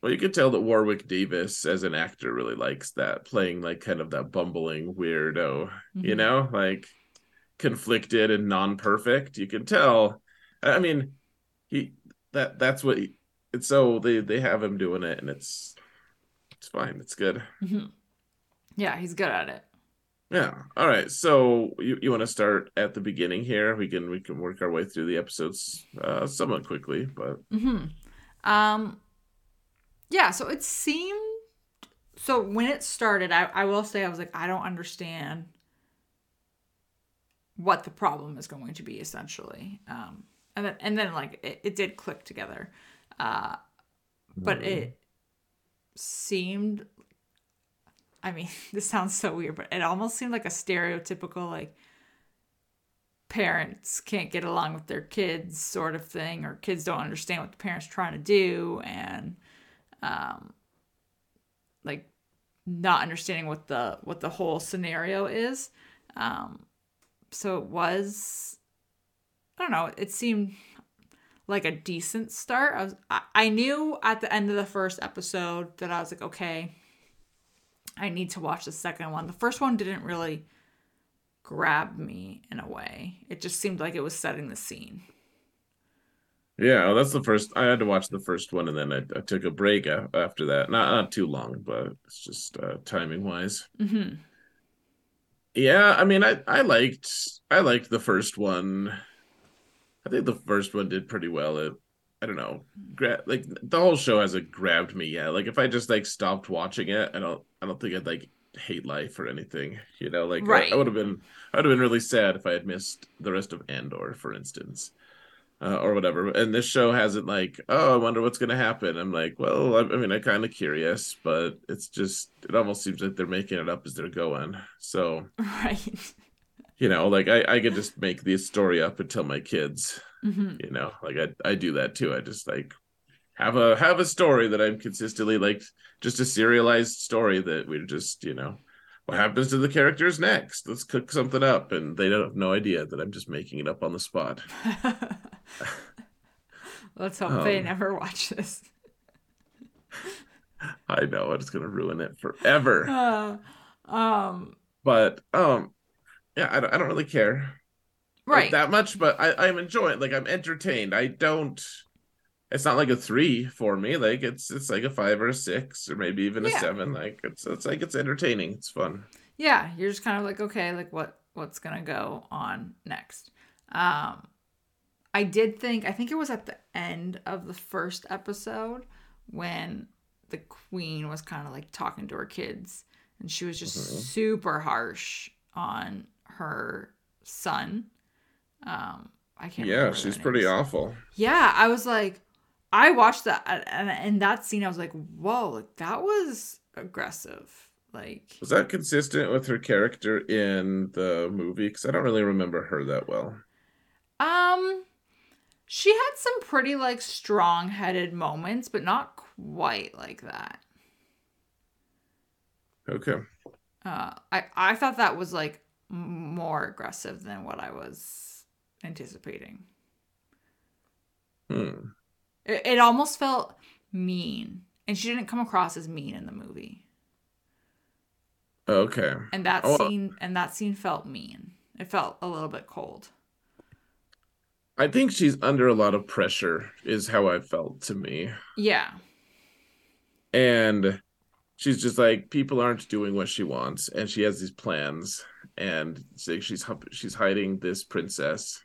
Well, you could tell that Warwick Davis, as an actor, really likes that, playing like kind of that bumbling weirdo, you Mhm. know, like conflicted and non-perfect. You can tell. I mean, he that that's what he, it's so they they have him doing it, and it's it's fine. It's good. Mhm. yeah he's good at it Yeah. All right. So you, you want to start at the beginning here? We can we can work our way through the episodes uh, somewhat quickly, but hmm Um, yeah. So it seemed. So when it started, I, I will say I was like, I don't understand what the problem is going to be essentially. Um, and then and then like it, it did click together, uh, but it seemed. I mean, this sounds so weird, but it almost seemed like a stereotypical like parents can't get along with their kids sort of thing or kids don't understand what the parents trying to do and um like not understanding what the what the whole scenario is. Um so it was i don't know it seemed like a decent start. I was i, I knew at the end of the first episode that i was like okay i need to watch the second one the first one didn't really grab me in a way. It just seemed like it was setting the scene. Yeah, well, that's the first. I had to watch the first one, and then I, I took a break after that. Not not too long, but it's just uh, timing wise. hmm Yeah, I mean, I I liked I liked the first one. I think the first one did pretty well. It, I don't know, gra- like the whole show hasn't grabbed me yet. Like if I just like stopped watching it, I don't I don't think I'd like hate life or anything. You know, like I- Right. I, would have been I would have been really sad if I had missed the rest of Andor, for instance. Uh, or whatever, and this show hasn't like, oh, I wonder what's gonna happen. I'm like, well, I, I mean, I'm kind of curious, but it's just, it almost seems like they're making it up as they're going. So, Right. you know like i i could just make this story up and tell my kids hmm you know like i i do that too. I just like have a have a story that i'm consistently like just a serialized story that we're just you know what happens to the characters next? Let's cook something up. And they don't have no idea that i'm just making it up on the spot. Let's hope they Um, never watch this. I know it's gonna ruin it forever. Uh, um, But um, yeah, I don't, I don't really care right. that much, but I I'm enjoying. Like I'm entertained. I don't. It's not like a three for me. Like it's it's like a five or a six or maybe even a seven. Like it's it's like it's entertaining. It's fun. yeah, you're just kind of like, okay, like what what's gonna go on next? Um, I did think I think it was at the end of the first episode when the queen was kind of like talking to her kids, and she was just Mhm. super harsh on her son. Um, I can't. Yeah, she's pretty awful. Yeah, I was like, I watched that, and in that scene, I was like, whoa, like that was aggressive. Like, Was that consistent with her character in the movie? Because I don't really remember her that well. um, she had some pretty like strong-headed moments, but not quite like that. Okay. Uh, I I thought that was like more aggressive than what I was anticipating. Hmm. It, it almost felt mean, and she didn't come across as mean in the movie. Okay. and that Oh. scene and that scene felt mean it felt a little bit cold I think she's under a lot of pressure, is how I felt to me. yeah And she's just like, people aren't doing what she wants, and she has these plans, and she's she's hiding this princess.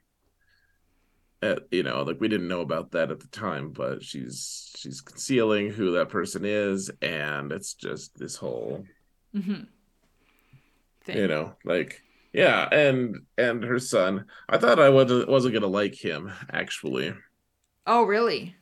Uh, you know, like we didn't know about that at the time, but she's she's concealing who that person is, and it's just this whole mm-hmm. you know like yeah and and her son. I thought i wasn't wasn't gonna like him actually. Oh really?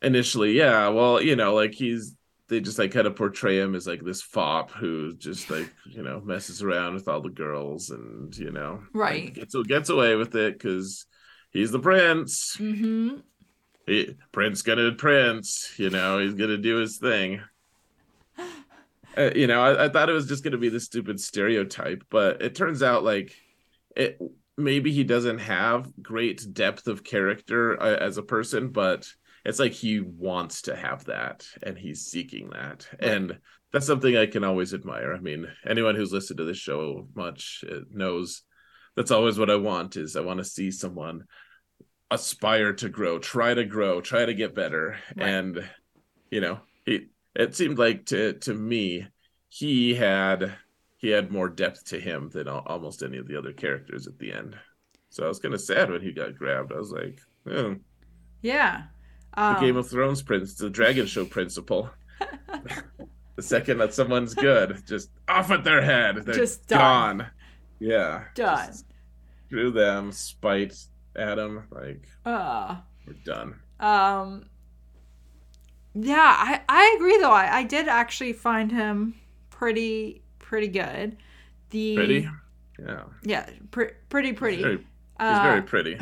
Initially yeah. Well you know like he's they just like kind of portray him as like this fop who just like you know messes around with all the girls and you know Right. like, gets, gets away with it because he's the prince. Mm-hmm. He, prince gonna prince you know he's gonna do his thing. Uh, you know I, I thought it was just gonna be the stupid stereotype but it turns out like it maybe he doesn't have great depth of character uh, as a person but it's like he wants to have that and he's seeking that. Right. and that's something i can always admire. I mean anyone who's listened to this show much uh, knows that's always what i want is i want to see someone aspire to grow try to grow try to get better. Right. and you know he it seemed like to to me he had he had more depth to him than almost any of the other characters at the end. So i was kind of sad when he got grabbed. I was like oh, yeah the um, game of thrones prince the dragon show principle the second that someone's good just off at their head they're Just done. gone yeah. Done. screw them spite adam like uh we're done. Um yeah i i agree though. I i did actually find him pretty pretty good. The pretty? Yeah. Yeah pr- pretty pretty. He's very, he's uh, very pretty.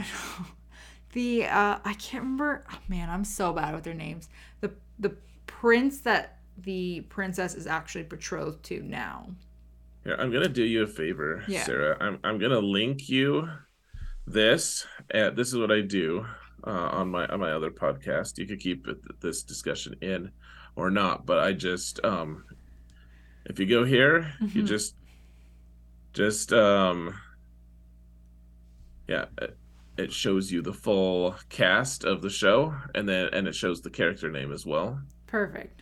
the uh I can't remember oh man, I'm so bad with their names. The the prince that the princess is actually betrothed to now. Here, I'm gonna do you a favor, Yeah. Sarah. I'm I'm gonna link you this. Uh, this is what I do uh, on my on my other podcast. You could keep this discussion in or not, but I just um, if you go here, you Mhm. just just um, yeah. It, it shows you the full cast of the show, and then and it shows the character name as well. Perfect.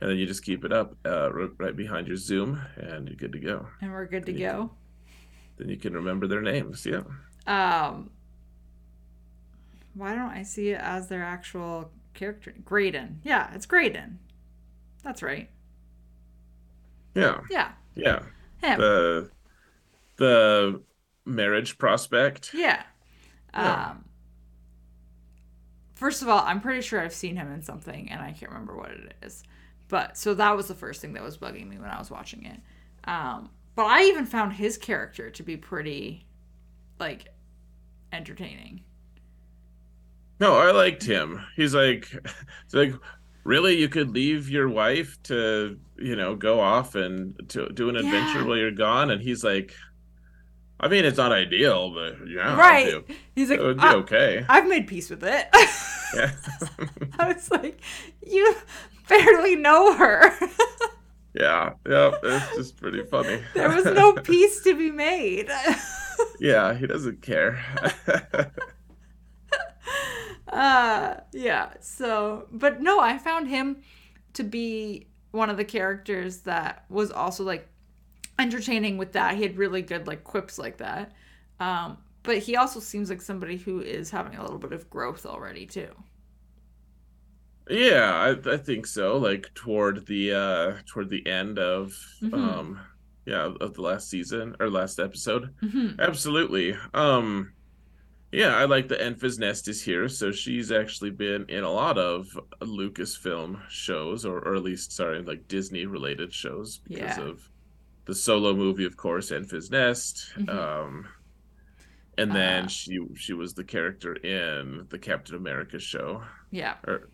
And then you just keep it up uh, right behind your Zoom, and you're good to go. And we're good to go. Then you can remember their names. Yeah. Um why don't I see it as their actual character? Graydon. Yeah, it's Graydon. That's right. Yeah. Yeah. Yeah. Him. The the marriage prospect. Yeah. Yeah. Um First of all, I'm pretty sure I've seen him in something and I can't remember what it is. But so that was the first thing that was bugging me when I was watching it. Um but I even found his character to be pretty like entertaining. No, I liked him. He's like it's like really you could leave your wife to, you know, go off and to do an adventure Yeah. while you're gone and he's like I mean, it's not ideal, but yeah, right. He's like it would be okay. I've made peace with it. Yeah. I was like, you barely know her. yeah, yeah, it's just pretty funny. there was no peace to be made. yeah, he doesn't care. uh yeah, so but no, I found him to be one of the characters that was also like entertaining with that. He had really good like quips like that. Um, but he also seems like somebody who is having a little bit of growth already too. Yeah, I, I think so. Like toward the uh toward the end of mm-hmm. um yeah, of the last season or last episode. Mm-hmm. Absolutely. Um yeah, I like the Enfys Nest is here, so she's actually been in a lot of Lucasfilm shows, or, or at least sorry, like Disney related shows because yeah. of the solo movie, of course, Enfys Nest. Mm-hmm. Um, and then uh, she she was the character in the Captain America show. Yeah. Or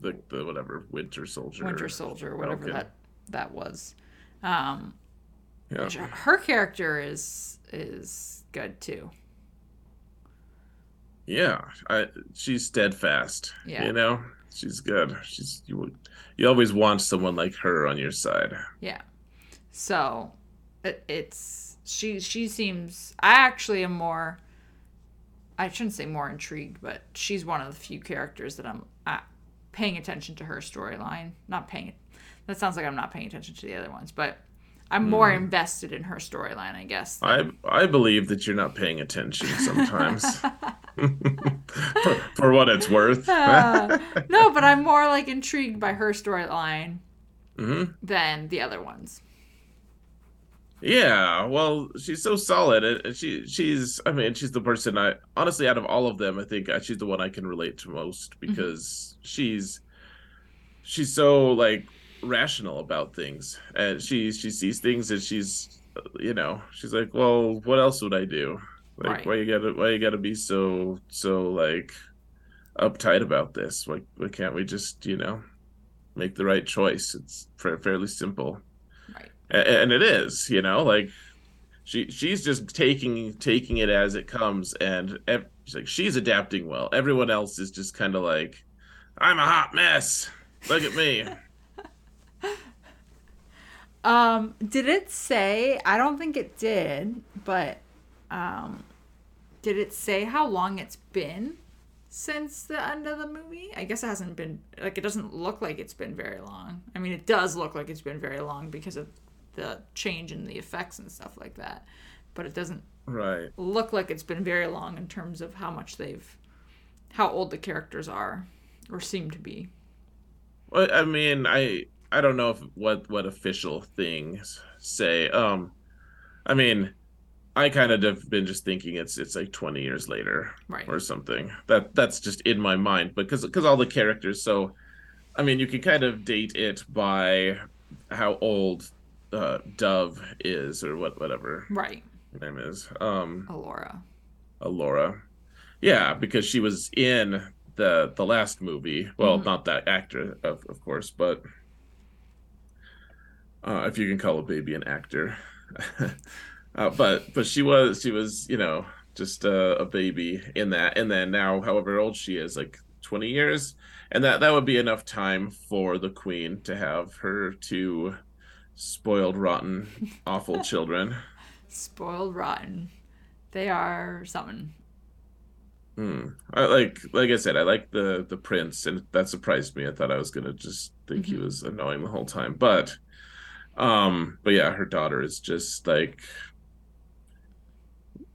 the the whatever Winter Soldier. Winter Soldier, whatever that that was. Um, yeah. Her character is is good too. Yeah, I, she's steadfast. Yeah. You know, she's good. She's you. You always want someone like her on your side. Yeah. So it, it's she she seems I actually am more I shouldn't say more intrigued, but she's one of the few characters that I'm paying attention to her storyline. Not paying. That sounds like I'm not paying attention to the other ones, but I'm more mm. invested in her storyline, I guess. Than... I I believe that you're not paying attention sometimes. for, for, what it's worth. uh, no, but I'm more like intrigued by her storyline mm-hmm. than the other ones. Yeah, well, she's so solid. and She she's I mean, she's the person I honestly out of all of them, I think uh, she's the one I can relate to most mm-hmm. because mm-hmm. she's she's so like rational about things and she she sees things and she's you know, she's like, "Well, what else would I do? Like right. why you got to why you got to be so so like uptight about this? Why why can't we just, you know, make the right choice? It's fairly simple." And it is you know like she she's just taking taking it as it comes and she's like she's adapting well. Everyone else is just kind of like i'm a hot mess. Look at me. Um did it say i don't think it did but um did it say how long it's been since the end of the movie? I guess it hasn't been like it doesn't look like it's been very long. I mean it does look like it's been very long because of the change in the effects and stuff like that. But it doesn't right look like it's been very long in terms of how much they've how old the characters are or seem to be. Well, I mean, I I don't know if what what official things say. Um I mean, I kind of have been just thinking it's it's like 20 years later right. or something. That that's just in my mind because because all the characters so I mean, you can kind of date it by how old uh, Dove is or what whatever right her name is. Um, Elora. Elora. Yeah, because she was in the the last movie. Well, mm-hmm. not that actor, of, of course, but uh, if you can call a baby an actor. uh, but but she was she was you know just a, a baby in that, and then now, however old she is, like twenty years, and that that would be enough time for the queen to have her two spoiled, rotten, awful children. Spoiled, rotten. They are something. Hmm. I like, like I said, I like the the prince, and that surprised me. I thought I was gonna just think mm-hmm. he was annoying the whole time, but, um, but yeah, her daughter is just like,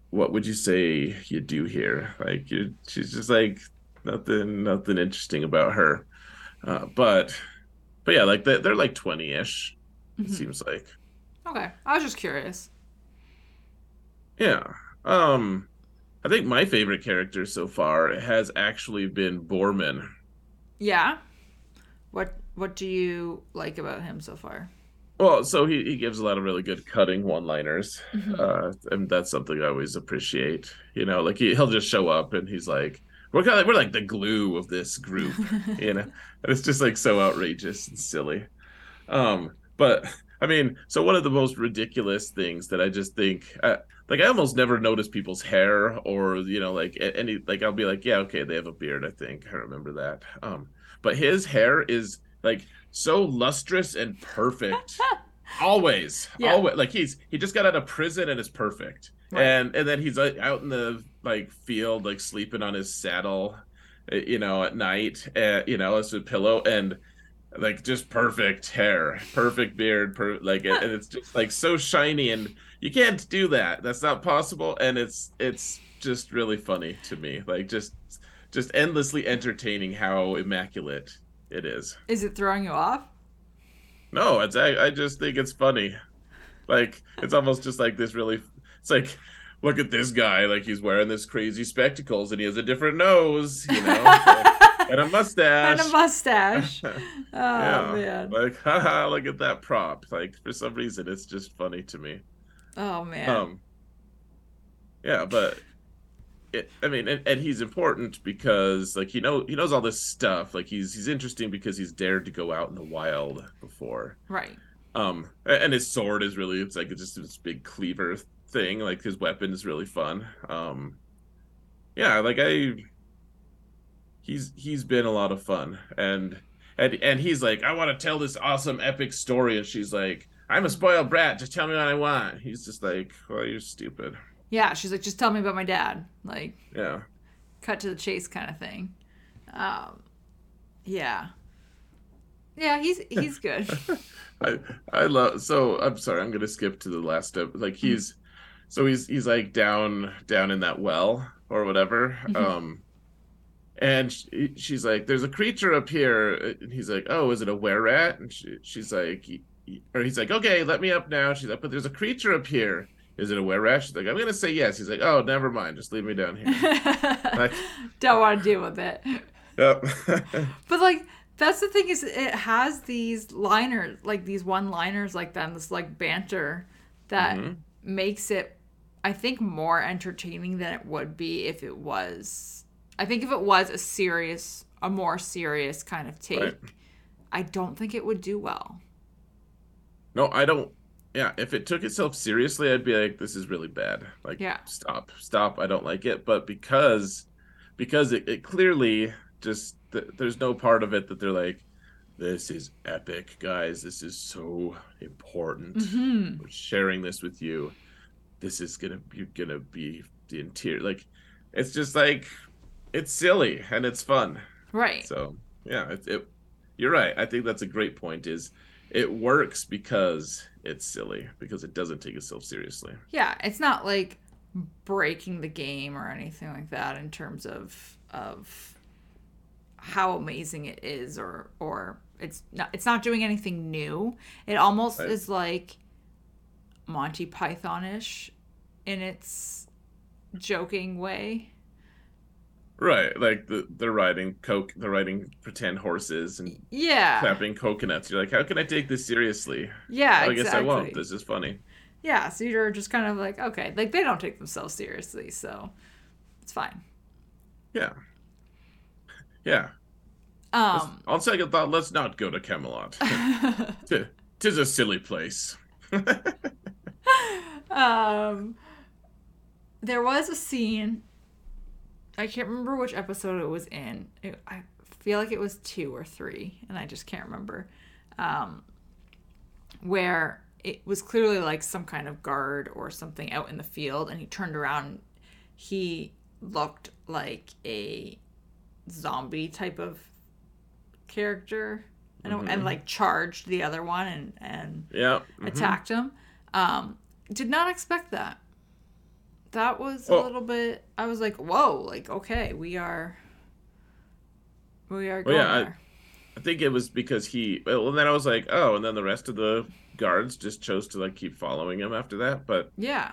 what would you say you do here? Like, you, she's just like nothing, nothing interesting about her. Uh, but, but yeah, like they, they're like twenty ish mm-hmm. it seems like. Okay. I was just curious. Yeah. Um I think my favorite character so far has actually been Boorman. Yeah. What what do you like about him so far? Well, so he, he gives a lot of really good cutting one liners. Mm-hmm. Uh, and that's something I always appreciate. You know, like he, he'll just show up and he's like, we're kind of like, we're like the glue of this group, you know, and it's just like so outrageous and silly. Um, but I mean, so one of the most ridiculous things that I just think, uh, like, I almost never notice people's hair, or you know, like any, like I'll be like, yeah, okay, they have a beard. I think I remember that. Um, but his hair is like so lustrous and perfect. always, Yeah. always. Like he's he just got out of prison and is perfect. Right. And and then he's like out in the like field, like sleeping on his saddle, uh, you know, at night, uh, you know, as a pillow and like just perfect hair, perfect beard, per- like and it's just like so shiny and you can't do that. That's not possible and it's it's just really funny to me. Like just just endlessly entertaining how immaculate it is. Is it throwing you off? No, it's I, I just think it's funny. Like it's almost just like this really it's like look at this guy like he's wearing this crazy spectacles and he has a different nose, you know, and a mustache. and a mustache. Oh yeah. man. Like haha, look at that prop. Like for some reason it's just funny to me. Oh man. Um Yeah, but it, I mean, and, and he's important because like he know he knows all this stuff. Like he's he's interesting because he's dared to go out in the wild before. right. Um, and his sword is really it's like it's just this big cleaver thing. Like his weapon is really fun. Um, yeah, like I, he's he's been a lot of fun, and and and he's like, I want to tell this awesome epic story, and she's like, I'm a spoiled brat. Just tell me what I want. He's just like, well, you're stupid. Yeah, she's like, just tell me about my dad. Like, Yeah. cut to the chase kind of thing. Um, yeah. Yeah, he's he's good. I I love so I'm sorry I'm gonna skip to the last step like he's so he's he's like down down in that well or whatever Mhm. um and she, she's like there's a creature up here. And he's like oh is it a were rat? And she, she's like or he's like okay let me up now. She's like but there's a creature up here. Is it a were rat? She's like I'm gonna say yes. He's like oh never mind. Just leave me down here. Don't want to deal with it. yep. But like that's the thing is it has these liners like these one liners like that this like banter that Mhm. makes it I think more entertaining than it would be if it was I think if it was a serious a more serious kind of take Right. I don't think it would do well. No, I don't. Yeah, if it took itself seriously, I'd be like, "This is really bad." Like, Yeah. stop, stop. I don't like it. But because, because it, it clearly just th- there's no part of it that they're like, "This is epic, guys. This is so important. Mhm. We're sharing this with you. This is gonna be gonna be the interior. Like, it's just like, it's silly and it's fun. Right. So yeah, it, it you're right. I think that's a great point. Is it works because it's silly because it doesn't take itself seriously. Yeah, it's not like breaking the game or anything like that in terms of of how amazing it is or or it's not it's not doing anything new. It almost Right. is like Monty Pythonish in its joking way. Right, like the, they're riding coke, they're riding pretend horses and Yeah. clapping coconuts. You're like, how can I take this seriously? Yeah, I exactly. guess I won't. This is funny. Yeah, so you're just kind of like, okay, like they don't take themselves seriously, so it's fine. Yeah, yeah. Um On second thought, let's not go to Camelot. Tis a silly place. um there was a scene i can't remember which episode it was in it, i feel like it was two or three and i just can't remember um where it was clearly like some kind of guard or something out in the field and he turned around he looked like a zombie type of character and, and Mhm. like charged the other one and and Yeah. mhm. attacked him. Um, did not expect that. That was a little bit. I was like, "Whoa!" Like, okay, we are, we are Well, going yeah, I- there. I think it was because he. Well, and then I was like, oh, and then the rest of the guards just chose to like keep following him after that. But yeah,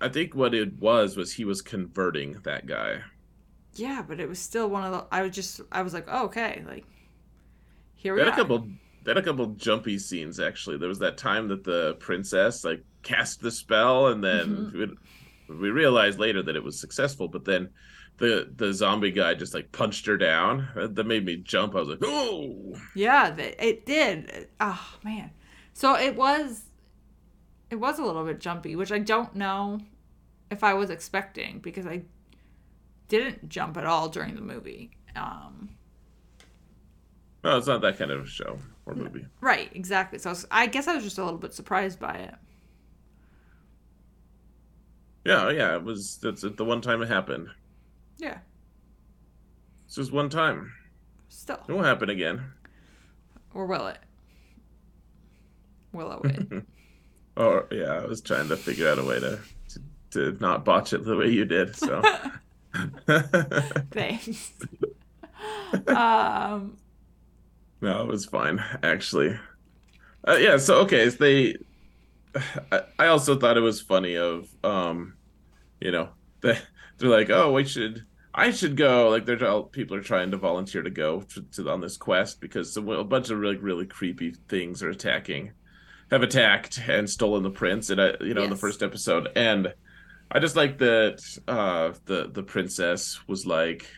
I think what it was was he was converting that guy. yeah, but it was still one of the. I was just, I was like, oh, okay, like, here we had a couple. They had a couple jumpy scenes actually. There was that time that the princess like cast the spell, and then mm-hmm. we, we realized later that it was successful. But then the the zombie guy just like punched her down. That made me jump. I was like, oh. Yeah, it did. Oh man, so it was, it was a little bit jumpy, which I don't know if I was expecting because I didn't jump at all during the movie. Um, No, it's not that kind of show or movie. Right, exactly. So I, was, I guess I was just a little bit surprised by it. Yeah, yeah, it was. That's the one time it happened. Yeah. It's just one time. Still. It won't happen again. Or will it? Will it? or yeah, I was trying to figure out a way to to, to not botch it the way you did. So. Thanks. um. No, it was fine actually. Uh, yeah. So okay, so they. I, I also thought it was funny of um, you know, they they're like, oh, we should I should go. Like, there's all people are trying to volunteer to go to, to on this quest because a, a bunch of really really creepy things are attacking, have attacked and stolen the prince. And I, you know, yes. in the first episode, and I just like that uh, the the princess was like,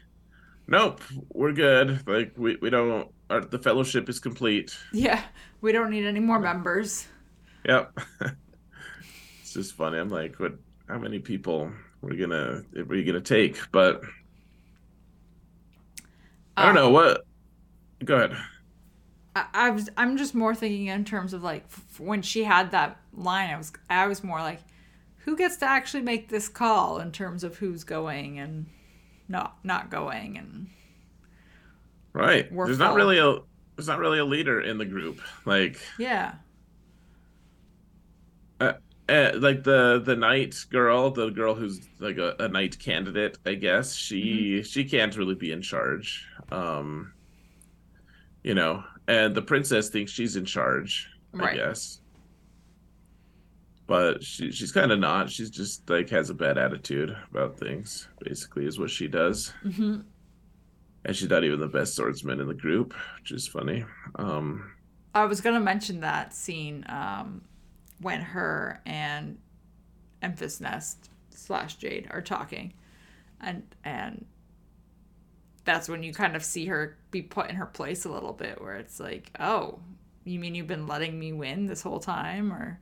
"Nope, we're good. Like, we we don't. Our, the fellowship is complete. Yeah, we don't need any more members." Yep. it's just funny. I'm like, what? How many people we're gonna we're gonna take? But I don't know um, what. Go ahead. I, I, was. I'm just more thinking in terms of like f- when she had that line. I was. I was more like, who gets to actually make this call in terms of who's going and not not going and. Right. There's not really a. There's not really a leader in the group. Like. Yeah. Uh, like the the knight girl, the girl who's like a, a knight candidate, I guess she mm-hmm. she can't really be in charge. Um, you know, and the princess thinks she's in charge. Right. I guess, but she she's kind of not. She's just like has a bad attitude about things. Basically, is what she does. Mm-hmm. And she's not even the best swordsman in the group, which is funny. Um, I was gonna mention that scene. Um, when her and Enfys Nest slash Jade are talking, and and that's when you kind of see her be put in her place a little bit, where it's like, oh, you mean you've been letting me win this whole time, or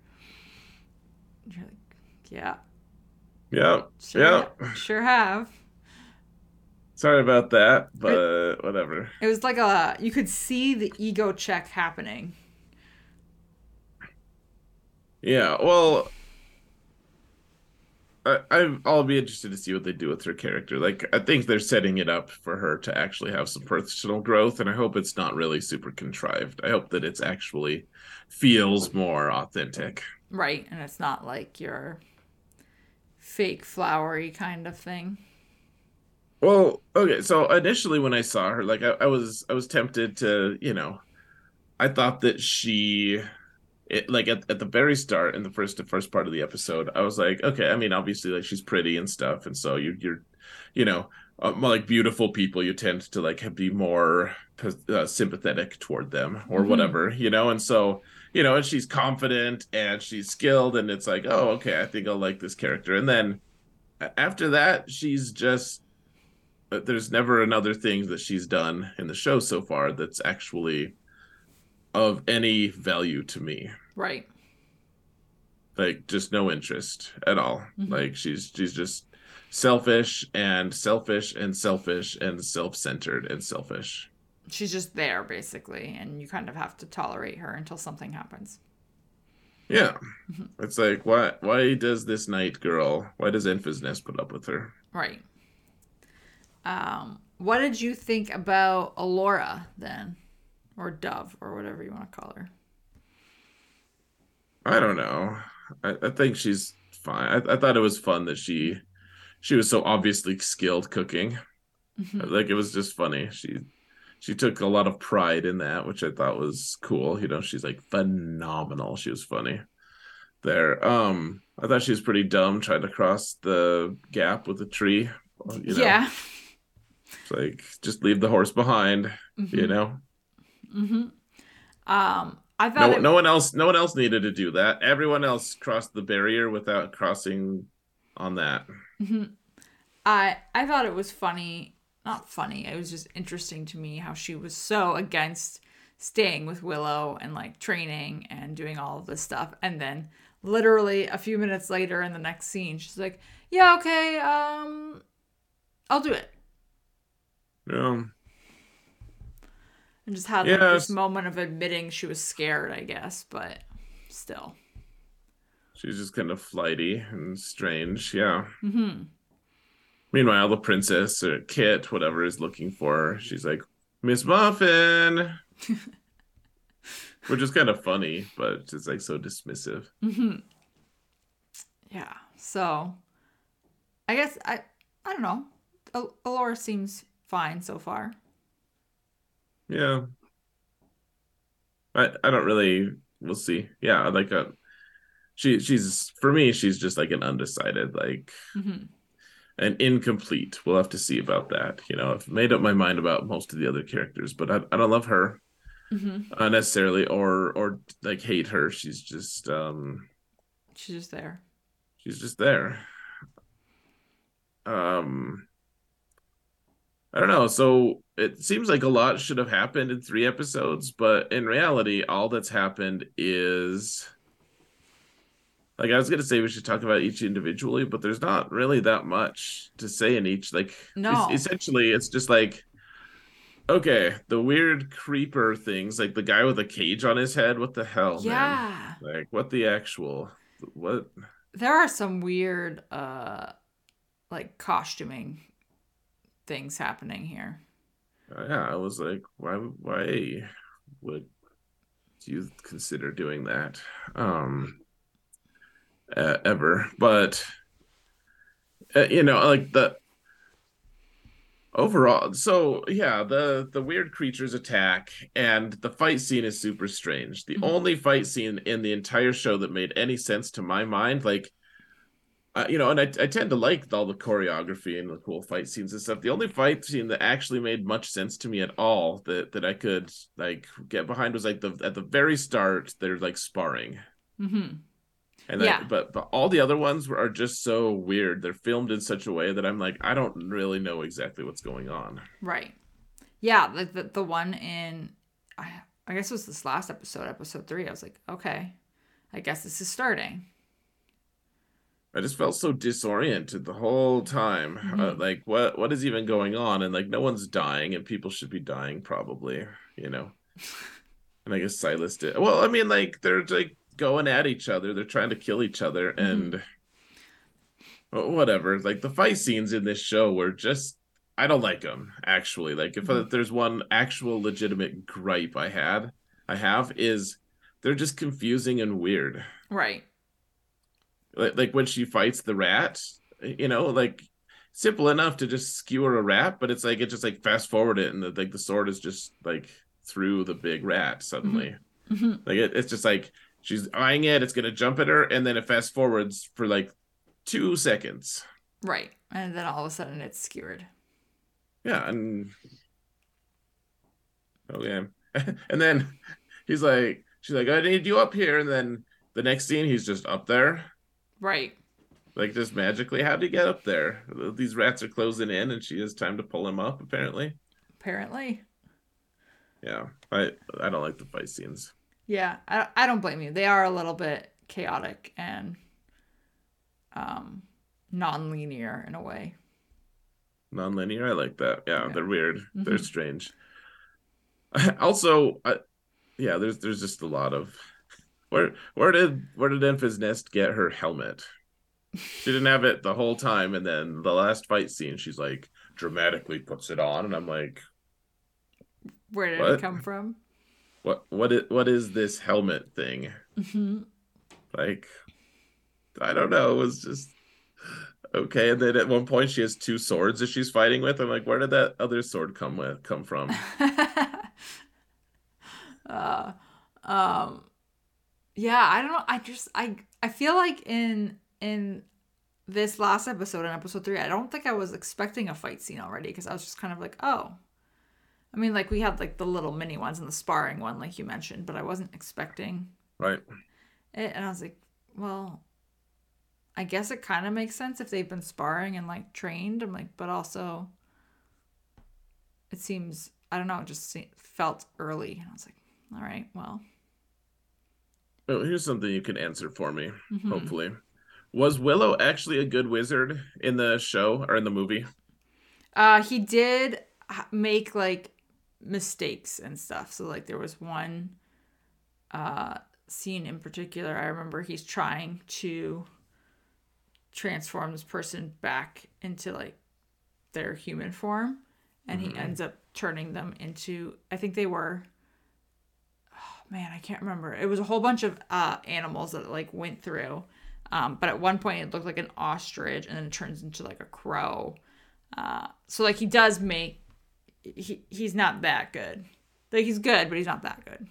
you're like, yeah, yeah, sure, yeah, sure have. Sorry about that, but it, whatever. It was like a you could see the ego check happening yeah, well, I, I'll be interested to see what they do with her character. Like, I think they're setting it up for her to actually have some personal growth, and I hope it's not really super contrived. I hope that it's actually feels more authentic. Right, and it's not like your fake flowery kind of thing. Well, okay, so initially when I saw her, like I, I was I was tempted to, you know, I thought that she it, like at, at the very start in the first the first part of the episode i was like okay i mean obviously like she's pretty and stuff and so you, you're you know uh, like beautiful people you tend to like be more uh, sympathetic toward them or mm-hmm. whatever you know and so you know and she's confident and she's skilled and it's like oh okay i think i'll like this character and then after that she's just uh, there's never another thing that she's done in the show so far that's actually of any value to me. Right. Like just no interest at all. Mm-hmm. Like she's she's just selfish and selfish and selfish and self-centered and selfish. She's just there basically and you kind of have to tolerate her until something happens. Yeah. Mm-hmm. It's like why why does this knight girl, why does Enfys Nest put up with her? Right. Um what did you think about Elora then? Or Dove or whatever you want to call her. I don't know. I, I think she's fine. I, I, thought it was fun that she she was so obviously skilled cooking. Mm-hmm. Like it was just funny. She she took a lot of pride in that, which I thought was cool. You know, she's like phenomenal. She was funny there. Um, I thought she was pretty dumb trying to cross the gap with the tree. You know? Yeah. It's like just leave the horse behind, mm-hmm. you know. Mm-hmm. Um, I thought no, it... no one else, no one else needed to do that. Everyone else crossed the barrier without crossing on that. Mm-hmm. I I thought it was funny, not funny. It was just interesting to me how she was so against staying with Willow and like training and doing all of this stuff, and then literally a few minutes later in the next scene, she's like, "Yeah, okay, um, I'll do it." Yeah. And just had like this moment of admitting she was scared, I guess, but still. She's just kind of flighty and strange, yeah. Mm-hmm. Meanwhile, the princess or Kit, whatever, is looking for her. She's like, Miss Muffin. Which is kind of funny, but it's like so dismissive. Mm-hmm. Yeah. So I guess I I don't know. Al- Elora seems fine so far. Yeah. I I don't really we'll see. Yeah, like a uh, she she's for me she's just like an undecided like mm-hmm. an incomplete. We'll have to see about that. You know, I've made up my mind about most of the other characters, but I, I don't love her mm-hmm. uh, necessarily or or like hate her. She's just um she's just there. She's just there. Um I don't know. So it seems like a lot should have happened in three episodes, but in reality, all that's happened is like I was gonna say we should talk about each individually, but there's not really that much to say in each. Like no. essentially it's just like okay, the weird creeper things, like the guy with a cage on his head, what the hell? Yeah. Man? Like what the actual what there are some weird uh like costuming things happening here. Yeah, I was like, why why would you consider doing that? Um uh, ever, but uh, you know, like the overall so yeah the the weird creatures attack and the fight scene is super strange the mm-hmm. only fight scene in the entire show that made any sense to my mind like uh, you know and I, I tend to like all the choreography and the cool fight scenes and stuff the only fight scene that actually made much sense to me at all that that i could like get behind was like the at the very start they're like sparring mm-hmm and yeah. but but all the other ones are just so weird. They're filmed in such a way that I'm like, I don't really know exactly what's going on. Right. Yeah, the the, the one in I I guess it was this last episode, episode three. I was like, okay, I guess this is starting. I just felt so disoriented the whole time. Uh, mm-hmm. Uh, like, what what is even going on? And like, no one's dying, and people should be dying, probably. You know. and I guess Silas did. Well, I mean, like, they're like going at each other. They're trying to kill each other, mm-hmm. and whatever. Like the fight scenes in this show were just I don't like them actually. Like if, mm-hmm. if there's one actual legitimate gripe I had, I have is they're just confusing and weird. Right. Like, like when she fights the rat, you know, like simple enough to just skewer a rat, but it's like it just like fast forward it and the, like the sword is just like through the big rat suddenly. Mm-hmm. mm-hmm. Like it, it's just like she's eyeing it it's gonna jump at her and then it fast forwards for like two seconds right and then all of a sudden it's skewered yeah and okay and then he's like she's like i need you up here and then the next scene he's just up there right like just magically how'd he get up there these rats are closing in and she has time to pull him up apparently apparently yeah i i don't like the fight scenes yeah, I, I don't blame you. They are a little bit chaotic and um non-linear in a way. Non-linear, I like that. Yeah, yeah. they're weird. Mm-hmm. They're strange. also, I, yeah, there's there's just a lot of where where did where did Enfys Nest get her helmet? She didn't have it the whole time, and then the last fight scene, she's like dramatically puts it on, and I'm like, where did what? it come from? what what is what is this helmet thing? Mm-hmm. Like, I don't know. It was just okay. And then at one point, she has two swords that she's fighting with. I'm like, where did that other sword come with come from? uh, um, yeah, I don't know. I just I I feel like in in this last episode in episode three, I don't think I was expecting a fight scene already because I was just kind of like, oh, I mean, like we had like the little mini ones and the sparring one, like you mentioned, but I wasn't expecting right it, and I was like, well, I guess it kind of makes sense if they've been sparring and like trained. I'm like, but also, it seems I don't know, it just felt early, and I was like, all right, well. Well, here's something you can answer for me. Mm-hmm. Hopefully, was Willow actually a good wizard in the show or in the movie? Uh, he did make like mistakes and stuff. So like there was one uh scene in particular I remember he's trying to transform this person back into like their human form and mm-hmm. he ends up turning them into I think they were oh man, I can't remember. It was a whole bunch of uh animals that like went through. Um, but at one point it looked like an ostrich and then it turns into like a crow. Uh, so like he does make he he's not that good. Like he's good, but he's not that good.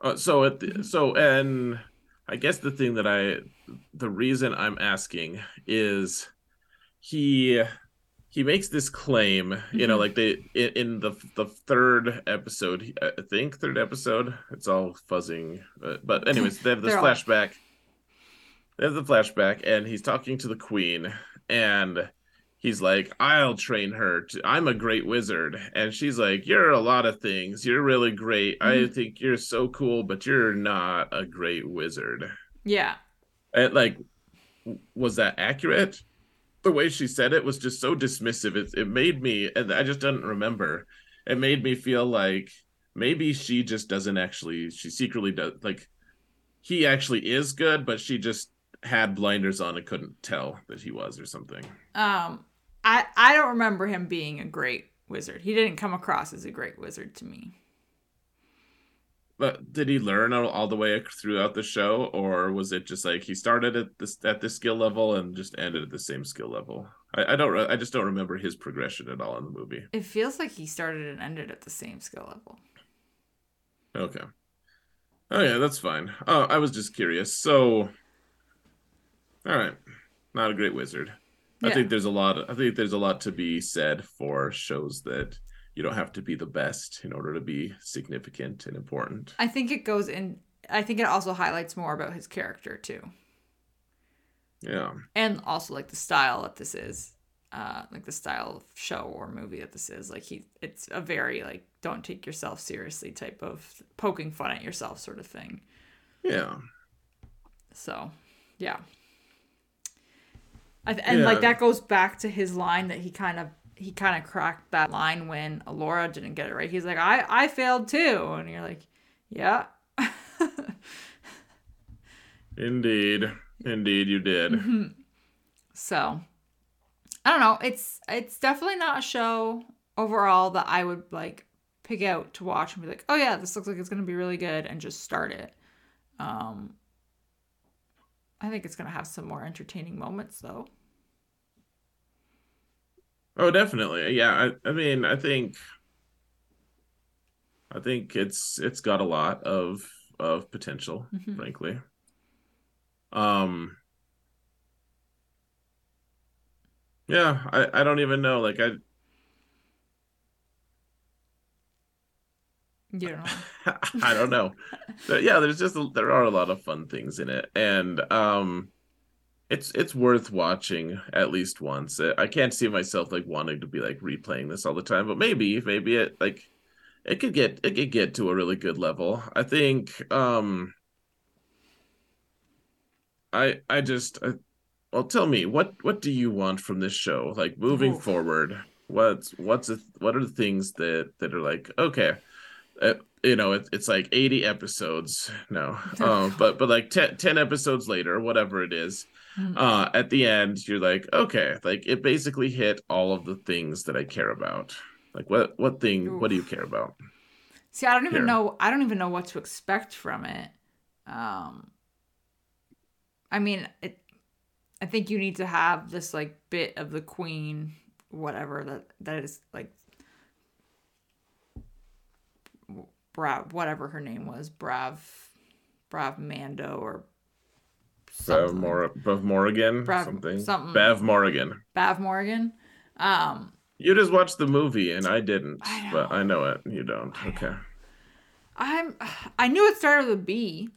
Uh, so at the, so and I guess the thing that I the reason I'm asking is he he makes this claim, you know, mm-hmm. like they in, in, the the third episode, I think third episode, it's all fuzzing, but, but anyways, they have this flashback. All... They have the flashback, and he's talking to the queen, and he's like, I'll train her. To, I'm a great wizard. And she's like, You're a lot of things. You're really great. Mm-hmm. I think you're so cool, but you're not a great wizard. Yeah. And like, was that accurate? The way she said it was just so dismissive. It, it made me, and I just didn't remember. It made me feel like maybe she just doesn't actually, she secretly does, like, he actually is good, but she just had blinders on and couldn't tell that he was or something. Um, I I don't remember him being a great wizard. He didn't come across as a great wizard to me. But did he learn all the way throughout the show, or was it just like he started at this at this skill level and just ended at the same skill level? I, I don't. I just don't remember his progression at all in the movie. It feels like he started and ended at the same skill level. Okay. Oh yeah, that's fine. Oh, I was just curious. So, all right, not a great wizard. I think there's a lot. I think there's a lot to be said for shows that you don't have to be the best in order to be significant and important. I think it goes in. I think it also highlights more about his character too. Yeah. And also like the style that this is, uh, like the style of show or movie that this is. Like he, it's a very like don't take yourself seriously type of poking fun at yourself sort of thing. Yeah. So, yeah and yeah. like that goes back to his line that he kind of he kind of cracked that line when Elora didn't get it right. He's like, I I failed too, and you're like, yeah. indeed, indeed, you did. Mm-hmm. So, I don't know. It's it's definitely not a show overall that I would like pick out to watch and be like, oh yeah, this looks like it's gonna be really good, and just start it. Um, I think it's going to have some more entertaining moments, though. Oh, definitely. Yeah, I, I mean, I think, I think it's it's got a lot of of potential, mm-hmm. frankly. Um. Yeah, I I don't even know. Like I Yeah. I don't know. But yeah, there's just a, there are a lot of fun things in it, and um, it's it's worth watching at least once. I can't see myself like wanting to be like replaying this all the time, but maybe maybe it like it could get it could get to a really good level. I think. Um, I I just I, well, tell me what what do you want from this show? Like moving forward, what's what's a, what are the things that that are like okay uh, you know it, it's like 80 episodes no um, but but like 10, 10 episodes later whatever it is mm-hmm. uh at the end you're like okay like it basically hit all of the things that i care about like what what thing Oof. what do you care about see i don't even know i don't even know what to expect from it um i mean it i think you need to have this like bit of the queen whatever that that is like Brav, whatever her name was, Brav, Brav Mando or Brav, Mor- Brav Morrigan, Brav, something, something, Bav Morrigan, Bav Morrigan. Um, you just watched the movie and I didn't, I but I know it. You don't. Okay. I'm. I knew it started with a B.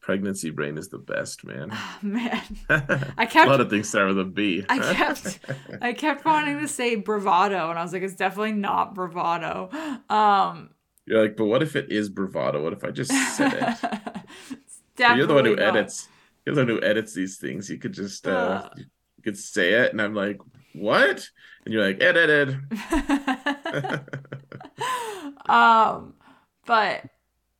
Pregnancy brain is the best, man. Oh, man, I kept a lot of things start with a B. I kept, I kept wanting to say bravado, and I was like, it's definitely not bravado. Um, you're like, but what if it is bravado? What if I just said it? you're the one who not. edits. The one who edits these things. You could just uh, uh, you could say it, and I'm like, what? And you're like, edited. um, but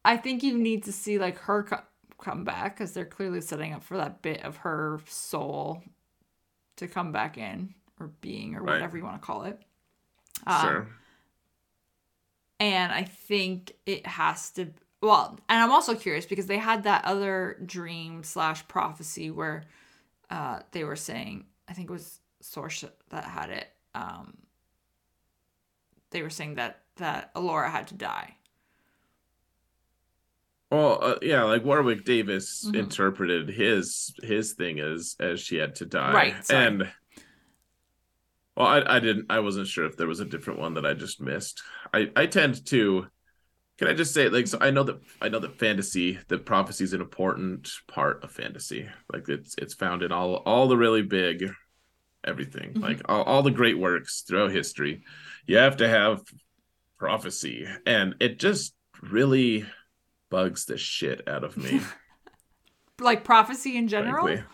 I think you need to see like her co- come back because they're clearly setting up for that bit of her soul to come back in or being or Right. whatever you want to call it. Um, sure. And I think it has to. Well, and I'm also curious because they had that other dream slash prophecy where uh, they were saying, I think it was Sorsha that had it. Um, they were saying that that Elora had to die. Well, uh, yeah, like Warwick Davis Mhm. interpreted his his thing as as she had to die, Right, sorry. And well, I I didn't I wasn't sure if there was a different one that I just missed. I I tend to. Can I just say like so? I know that I know that fantasy, that prophecy is an important part of fantasy. Like it's it's found in all all the really big everything, Mhm. like all, all the great works throughout history. You have to have prophecy, and it just really bugs the shit out of me. Like prophecy in general? frankly.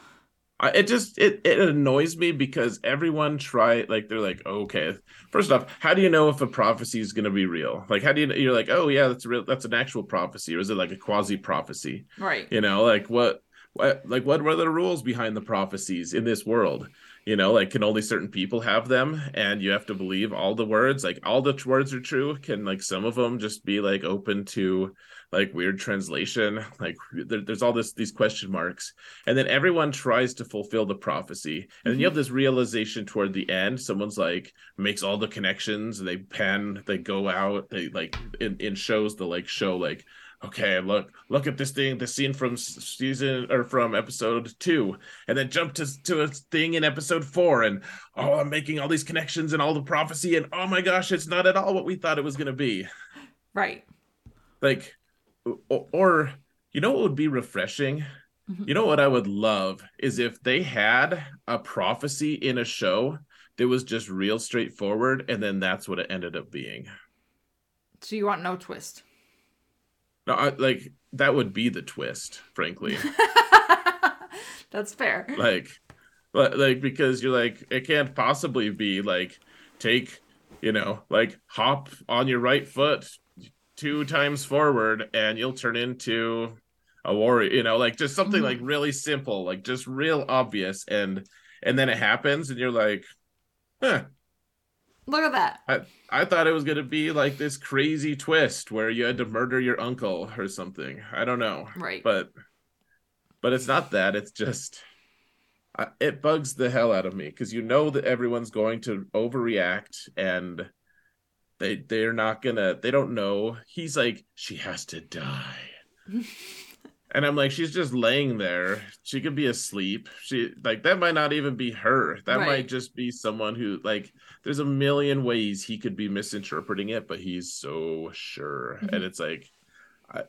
I, it just it, it annoys me because everyone try like they're like okay first off how do you know if a prophecy is going to be real? Like how do you you're like oh yeah that's real that's an actual prophecy or is it like a quasi prophecy Right. you know like what what like what were the rules behind the prophecies in this world? You know like can only certain people have them and you have to believe all the words like all the words are true? Can like some of them just be like open to like weird translation like there, there's all this these question marks. And then everyone tries to fulfill the prophecy. And then you have mm-hmm. this realization toward the end. Someone's like makes all the connections. And they pan they go out they like in, in shows they'll like show like okay look look at this thing the scene from season or from episode two. And then jump to, to a thing in episode four and oh i'm making all these connections and all the prophecy and oh my gosh it's not at all what we thought it was going to be. Right. like or, or you know what would be refreshing Mhm. you know what i would love is if they had a prophecy in a show that was just real straightforward and then that's what it ended up being So you want no twist. no I, like that would be the twist frankly That's fair. like but like because you're like it can't possibly be like take you know like hop on your right foot two times forward and you'll turn into a warrior you know like just something Mhm. like really simple like just real obvious and and then it happens and you're like huh Look at that. i thought it was going to be like this crazy twist where you had to murder your uncle or something i don't know Right. but but it's not that it's just I- it bugs the hell out of me because you know that everyone's going to overreact and they they're not gonna they don't know he's like she has to die and i'm like she's just laying there she could be asleep she like that might not even be her that Right. might just be someone who like there's a million ways he could be misinterpreting it but he's so sure Mhm. and it's like I,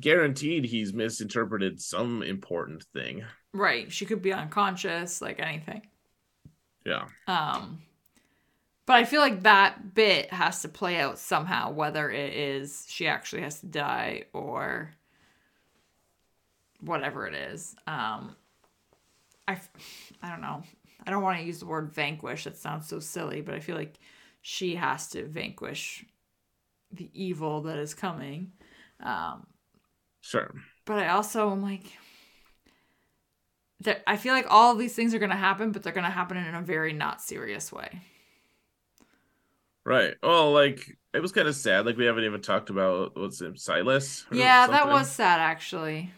guaranteed he's misinterpreted some important thing right. She could be unconscious, like anything. yeah Um but I feel like that bit has to play out somehow, whether it is she actually has to die or whatever it is. Um I I don't know. I don't want to use the word vanquish. That sounds so silly, but I feel like she has to vanquish the evil that is coming. Um sure but I also am like, that I feel like all of these things are going to happen, but they're going to happen in a very not serious way. Right well like it was kind of sad like we haven't even talked about what's it silas Yeah, that was sad actually.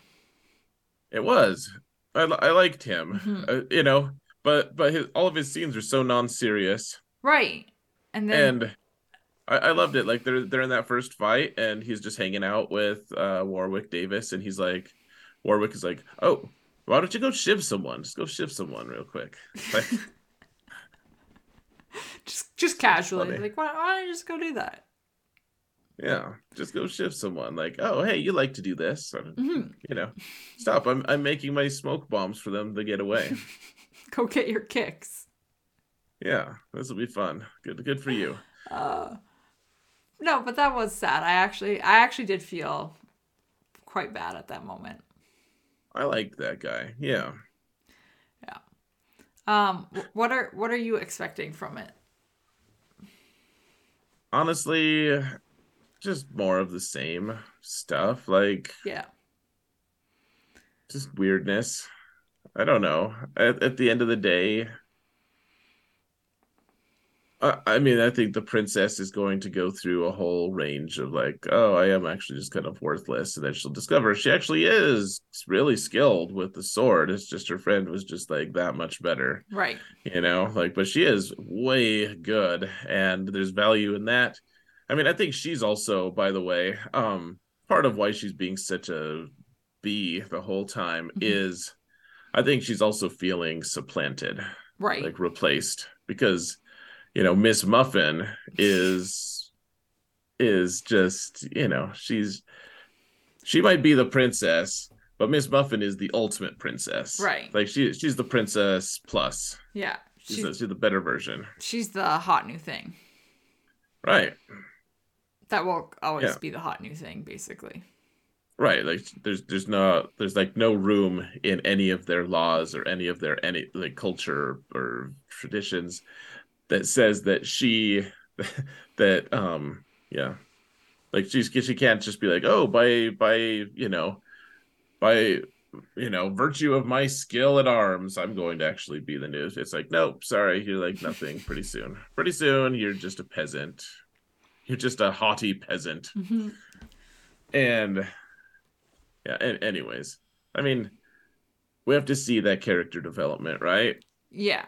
it was i, I liked him Mhm. uh, you know but but his, all of his scenes are so non-serious Right. And then and I, I loved it. Like they're they're in that first fight, and he's just hanging out with uh, Warwick Davis, and he's like, Warwick is like, "Oh, why don't you go shiv someone? Just go shiv someone real quick." Like, just just casually like why, why don't you just go do that? yeah, just go shift someone. Like, oh, hey, you like to do this? Uh, hmm You know, stop. I'm I'm making my smoke bombs for them to get away. Go get your kicks. yeah, this will be fun. Good good for you. Uh No, but that was sad. I actually I actually did feel quite bad at that moment. I like that guy. Yeah. Yeah. Um what are what are you expecting from it? honestly, just more of the same stuff. Like, Yeah. just weirdness. I don't know. At, at the end of the day, I, I mean, I think the princess is going to go through a whole range of like, oh, I am actually just kind of worthless, and then she'll discover she actually is really skilled with the sword. It's just her friend was just like that much better, Right. you know. Like, but she is way good, and there's value in that. I mean, I think she's also, by the way, um, part of why she's being such a bee the whole time Mhm. is I think she's also feeling supplanted, Right. like replaced, because you know Miss Muffin is is just you know she's she might be the princess, but Miss Muffin is the ultimate princess, Right. Like she she's the princess plus. yeah. She's, She's, the, she's the better version, she's the hot new thing. right? That will always Yeah. be the hot new thing, basically. Right. Like there's there's no there's like no room in any of their laws or any of their any like culture or traditions that says that she that um yeah. Like she's she can't just be like oh by by you know by you know virtue of my skill at arms i'm going to actually be the news. It's like nope sorry you're like nothing. Pretty soon. Pretty soon you're just a peasant. You're just a haughty peasant. Hmm and yeah and anyways. I mean we have to see that character development right? Yeah.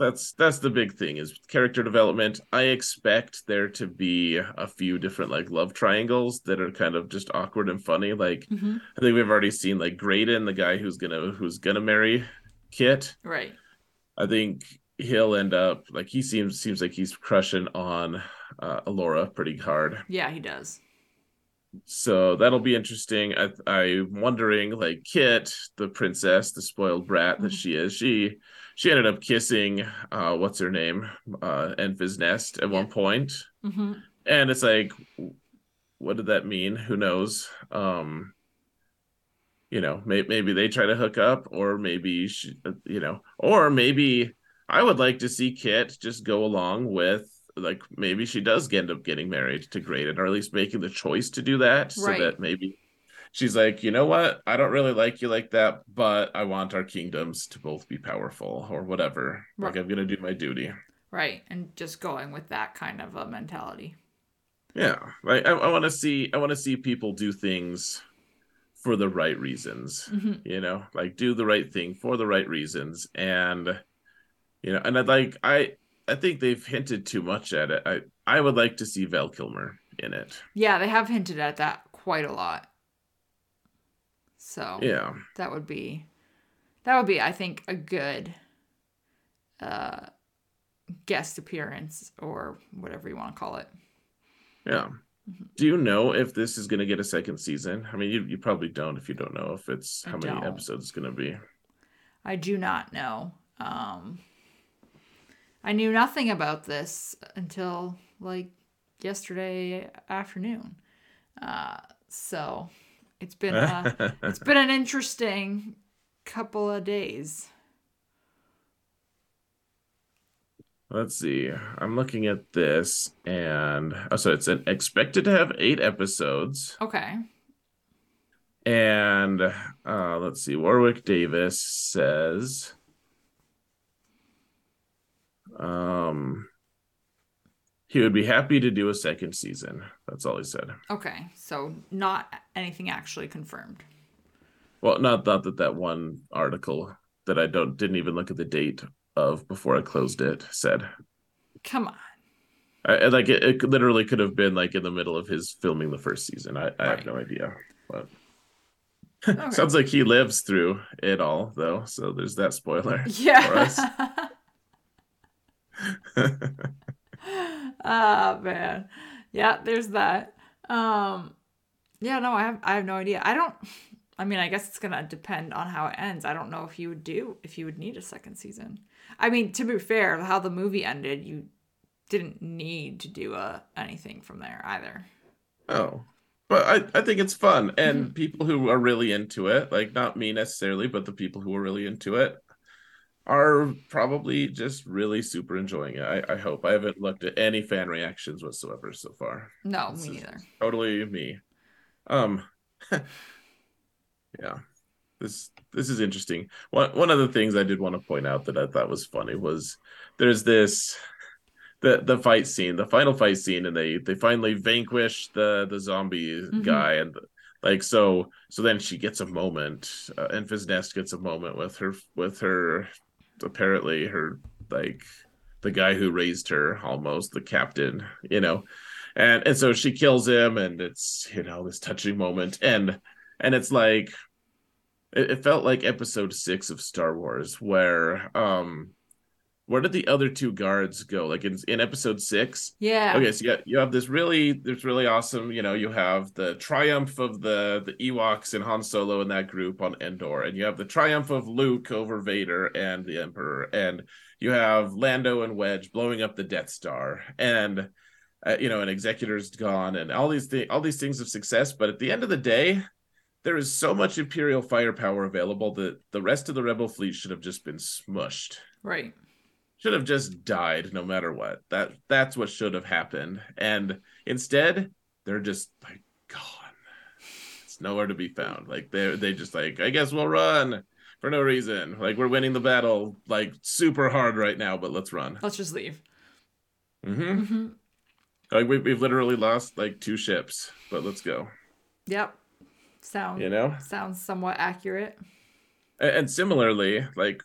That's that's the big thing is character development i expect there to be a few different like love triangles that are kind of just awkward and funny like hmm i think we've already seen like graydon the guy who's gonna who's gonna marry kit Right. i think he'll end up like he seems seems like he's crushing on uh elora pretty hard Yeah, he does. so that'll be interesting. I, I'm wondering, like Kit, the princess, the spoiled brat that Mhm. she is, she she ended up kissing uh what's her name, uh Enfys Nest at one Yeah. point, hmm and it's like, what did that mean? Who knows? Um, you know, may, maybe they try to hook up, or maybe she, you know, or maybe I would like to see Kit just go along with. Like maybe she does end up getting married to Graydon, or at least making the choice to do that, so that maybe she's like, you know what, I don't really like you like that, but I want our kingdoms to both be powerful, or whatever. Like I'm gonna do my duty. Right. And just going with that kind of a mentality. Yeah, like I, I want to see I want to see people do things for the right reasons. hmm You know, like do the right thing for the right reasons, and you know, and I'd like I I think they've hinted too much at it. I I would like to see Val Kilmer in it. Yeah, they have hinted at that quite a lot. So Yeah, that would be that would be, I think, a good uh guest appearance or whatever you want to call it. yeah. Mhm. Do you know if this is going to get a second season? I mean, you you probably don't if you don't know if it's how many episodes it's going to be. I do not know. Um, I knew nothing about this until like yesterday afternoon. Uh, so it's been a, it's been an interesting couple of days. Let's see. I'm looking at this, and oh, so it's an, expected to have eight episodes. Okay. And uh, let's see. Warwick Davis says, um, he would be happy to do a second season. That's all he said. Okay. So not anything actually confirmed. Well, not not that that one article that I don't didn't even look at the date of before I closed it said. Come on. I, like it, it literally could have been like in the middle of his filming the first season. I, I Right. have no idea. But Okay. sounds like he lives through it all though. So there's that spoiler. Yeah. oh man. Yeah, there's that. Um yeah, no, I have I have no idea. I don't I mean, I guess it's gonna depend on how it ends. I don't know if you would do if you would need a second season. I mean, to be fair, how the movie ended, you didn't need to do a anything from there either. oh. But I, I think it's fun. And Mhm. people who are really into it, like not me necessarily, but the people who are really into it, are probably just really super enjoying it. I, I hope. I haven't looked at any fan reactions whatsoever so far. No, This me is neither. Totally me. Um yeah. This this is interesting. One one of the things I did want to point out that I thought was funny was there's this the the fight scene, the final fight scene, and they they finally vanquish the the zombie Mhm. guy, and like so so then she gets a moment, uh, and Nest gets a moment with her with her apparently her like the guy who raised her almost the captain, you know, and and so she kills him, and it's you know this touching moment, and and it's like it, it felt like episode six of Star Wars where um where did the other two guards go? Like in in episode six, Yeah. Okay, so you, got, you have this really, this really awesome. You know, you have the triumph of the the Ewoks and Han Solo and that group on Endor, and you have the triumph of Luke over Vader and the Emperor, and you have Lando and Wedge blowing up the Death Star, and uh, you know, an Executor's gone, and all these things, all these things of success. But at the end of the day, there is so much Imperial firepower available that the rest of the Rebel fleet should have just been smushed Right. Should have just died no matter what. That that's what should have happened. And instead, they're just like gone. It's nowhere to be found. Like they they just like, I guess we'll run for no reason. Like we're winning the battle like super hard right now, but let's run. Let's just leave. hmm hmm Like we we've literally lost like two ships, but let's go. Yep. Sound You know? sounds somewhat accurate. And, and similarly, like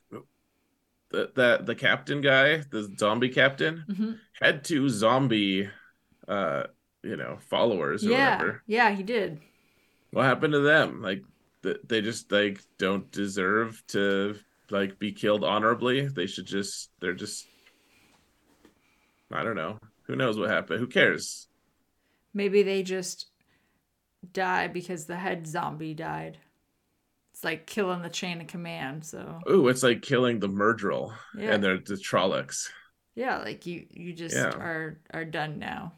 the that the captain guy, the zombie captain, hmm had two zombie uh you know followers or Yeah. whatever. Yeah, he did. what happened to them? Like they just like don't deserve to like be killed honorably? They should just they're just i don't know. Who knows what happened? Who cares? Maybe they just die because the head zombie died. Like killing the chain of command. So Ooh, it's like killing the Myrddraal yeah, and they're the trollocs yeah, like you you just Yeah. are are done now.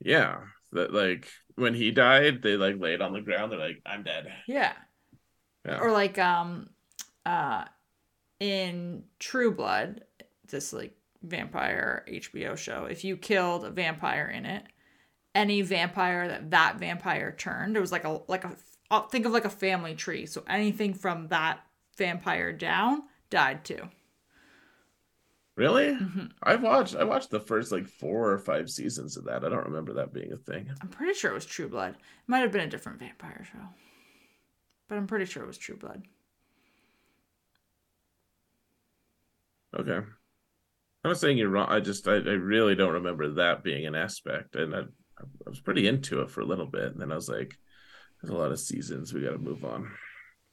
yeah that like when he died they like laid on the ground they're like i'm dead Yeah. Yeah. Or like um uh in True Blood, this like vampire HBO show, if you killed a vampire in it, any vampire that that vampire turned, it was like a like a think of like a family tree. So anything from that vampire down died too. really hmm i watched i watched the first like four or five seasons of that i don't remember that being a thing I'm pretty sure it was True Blood. It might have been a different vampire show. But I'm pretty sure it was True Blood. Okay. I'm not saying you're wrong. I just I, I really don't remember that being an aspect, and I I was pretty into it for a little bit, and then I was like, "There's a lot of seasons. We got to move on."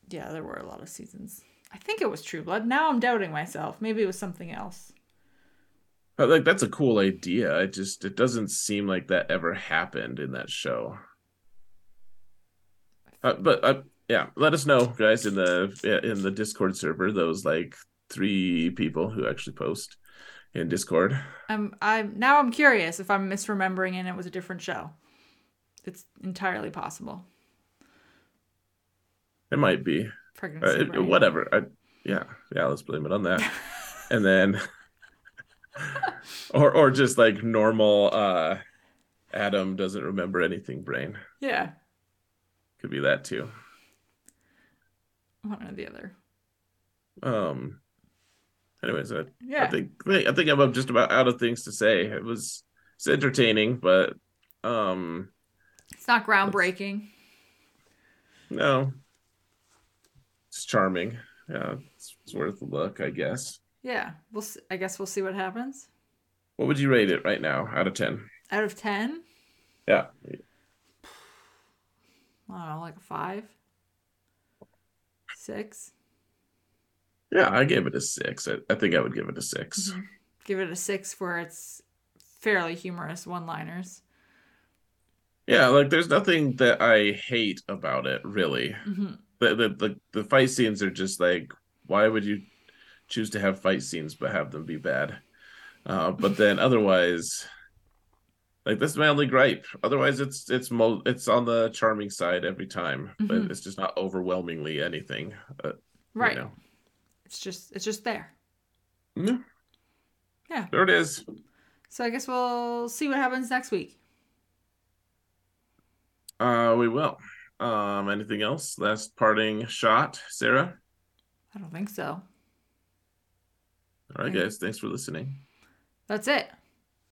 Yeah, there were a lot of seasons. I think it was True Blood. Now I'm doubting myself. Maybe it was something else. But like that's a cool idea. It just it doesn't seem like that ever happened in that show. Uh, but uh, yeah, let us know, guys, in the in the Discord server. Those like three people who actually post in Discord. I'm I'm now I'm curious if I'm misremembering and it was a different show. It's entirely possible. It might be. Uh, it- whatever. I, yeah, yeah. Let's blame it on that. and then, or or just like normal. uh Adam doesn't remember anything. Brain Yeah, could be that too. one or the other. Um. Anyways, I, I think I think I'm just about out of things to say. It was it's entertaining, but um, it's not groundbreaking. no, charming. Yeah, it's, it's worth a look, I guess. Yeah, we'll. s I guess we'll see what happens. What would you rate it right now out of ten? Out of ten, Yeah, I don't know, like a five, six. yeah, I gave it a six. I, I think I would give it a 6 Mhm. Give it a six for its fairly humorous one-liners. Yeah, like there's nothing that I hate about it, really. hmm The, the the the fight scenes are just like, why would you choose to have fight scenes but have them be bad? Uh, but then otherwise, like that's my only gripe. Otherwise, it's it's mo it's on the charming side every time, but Mhm. it's just not overwhelmingly anything. Uh, you Right. know. it's just it's just there. Yeah. Yeah. There it is. So I guess we'll see what happens next week. Uh, we will. Um, anything else? Last parting shot, Sarah. I don't think so. All right, guys. Thanks for listening. That's it.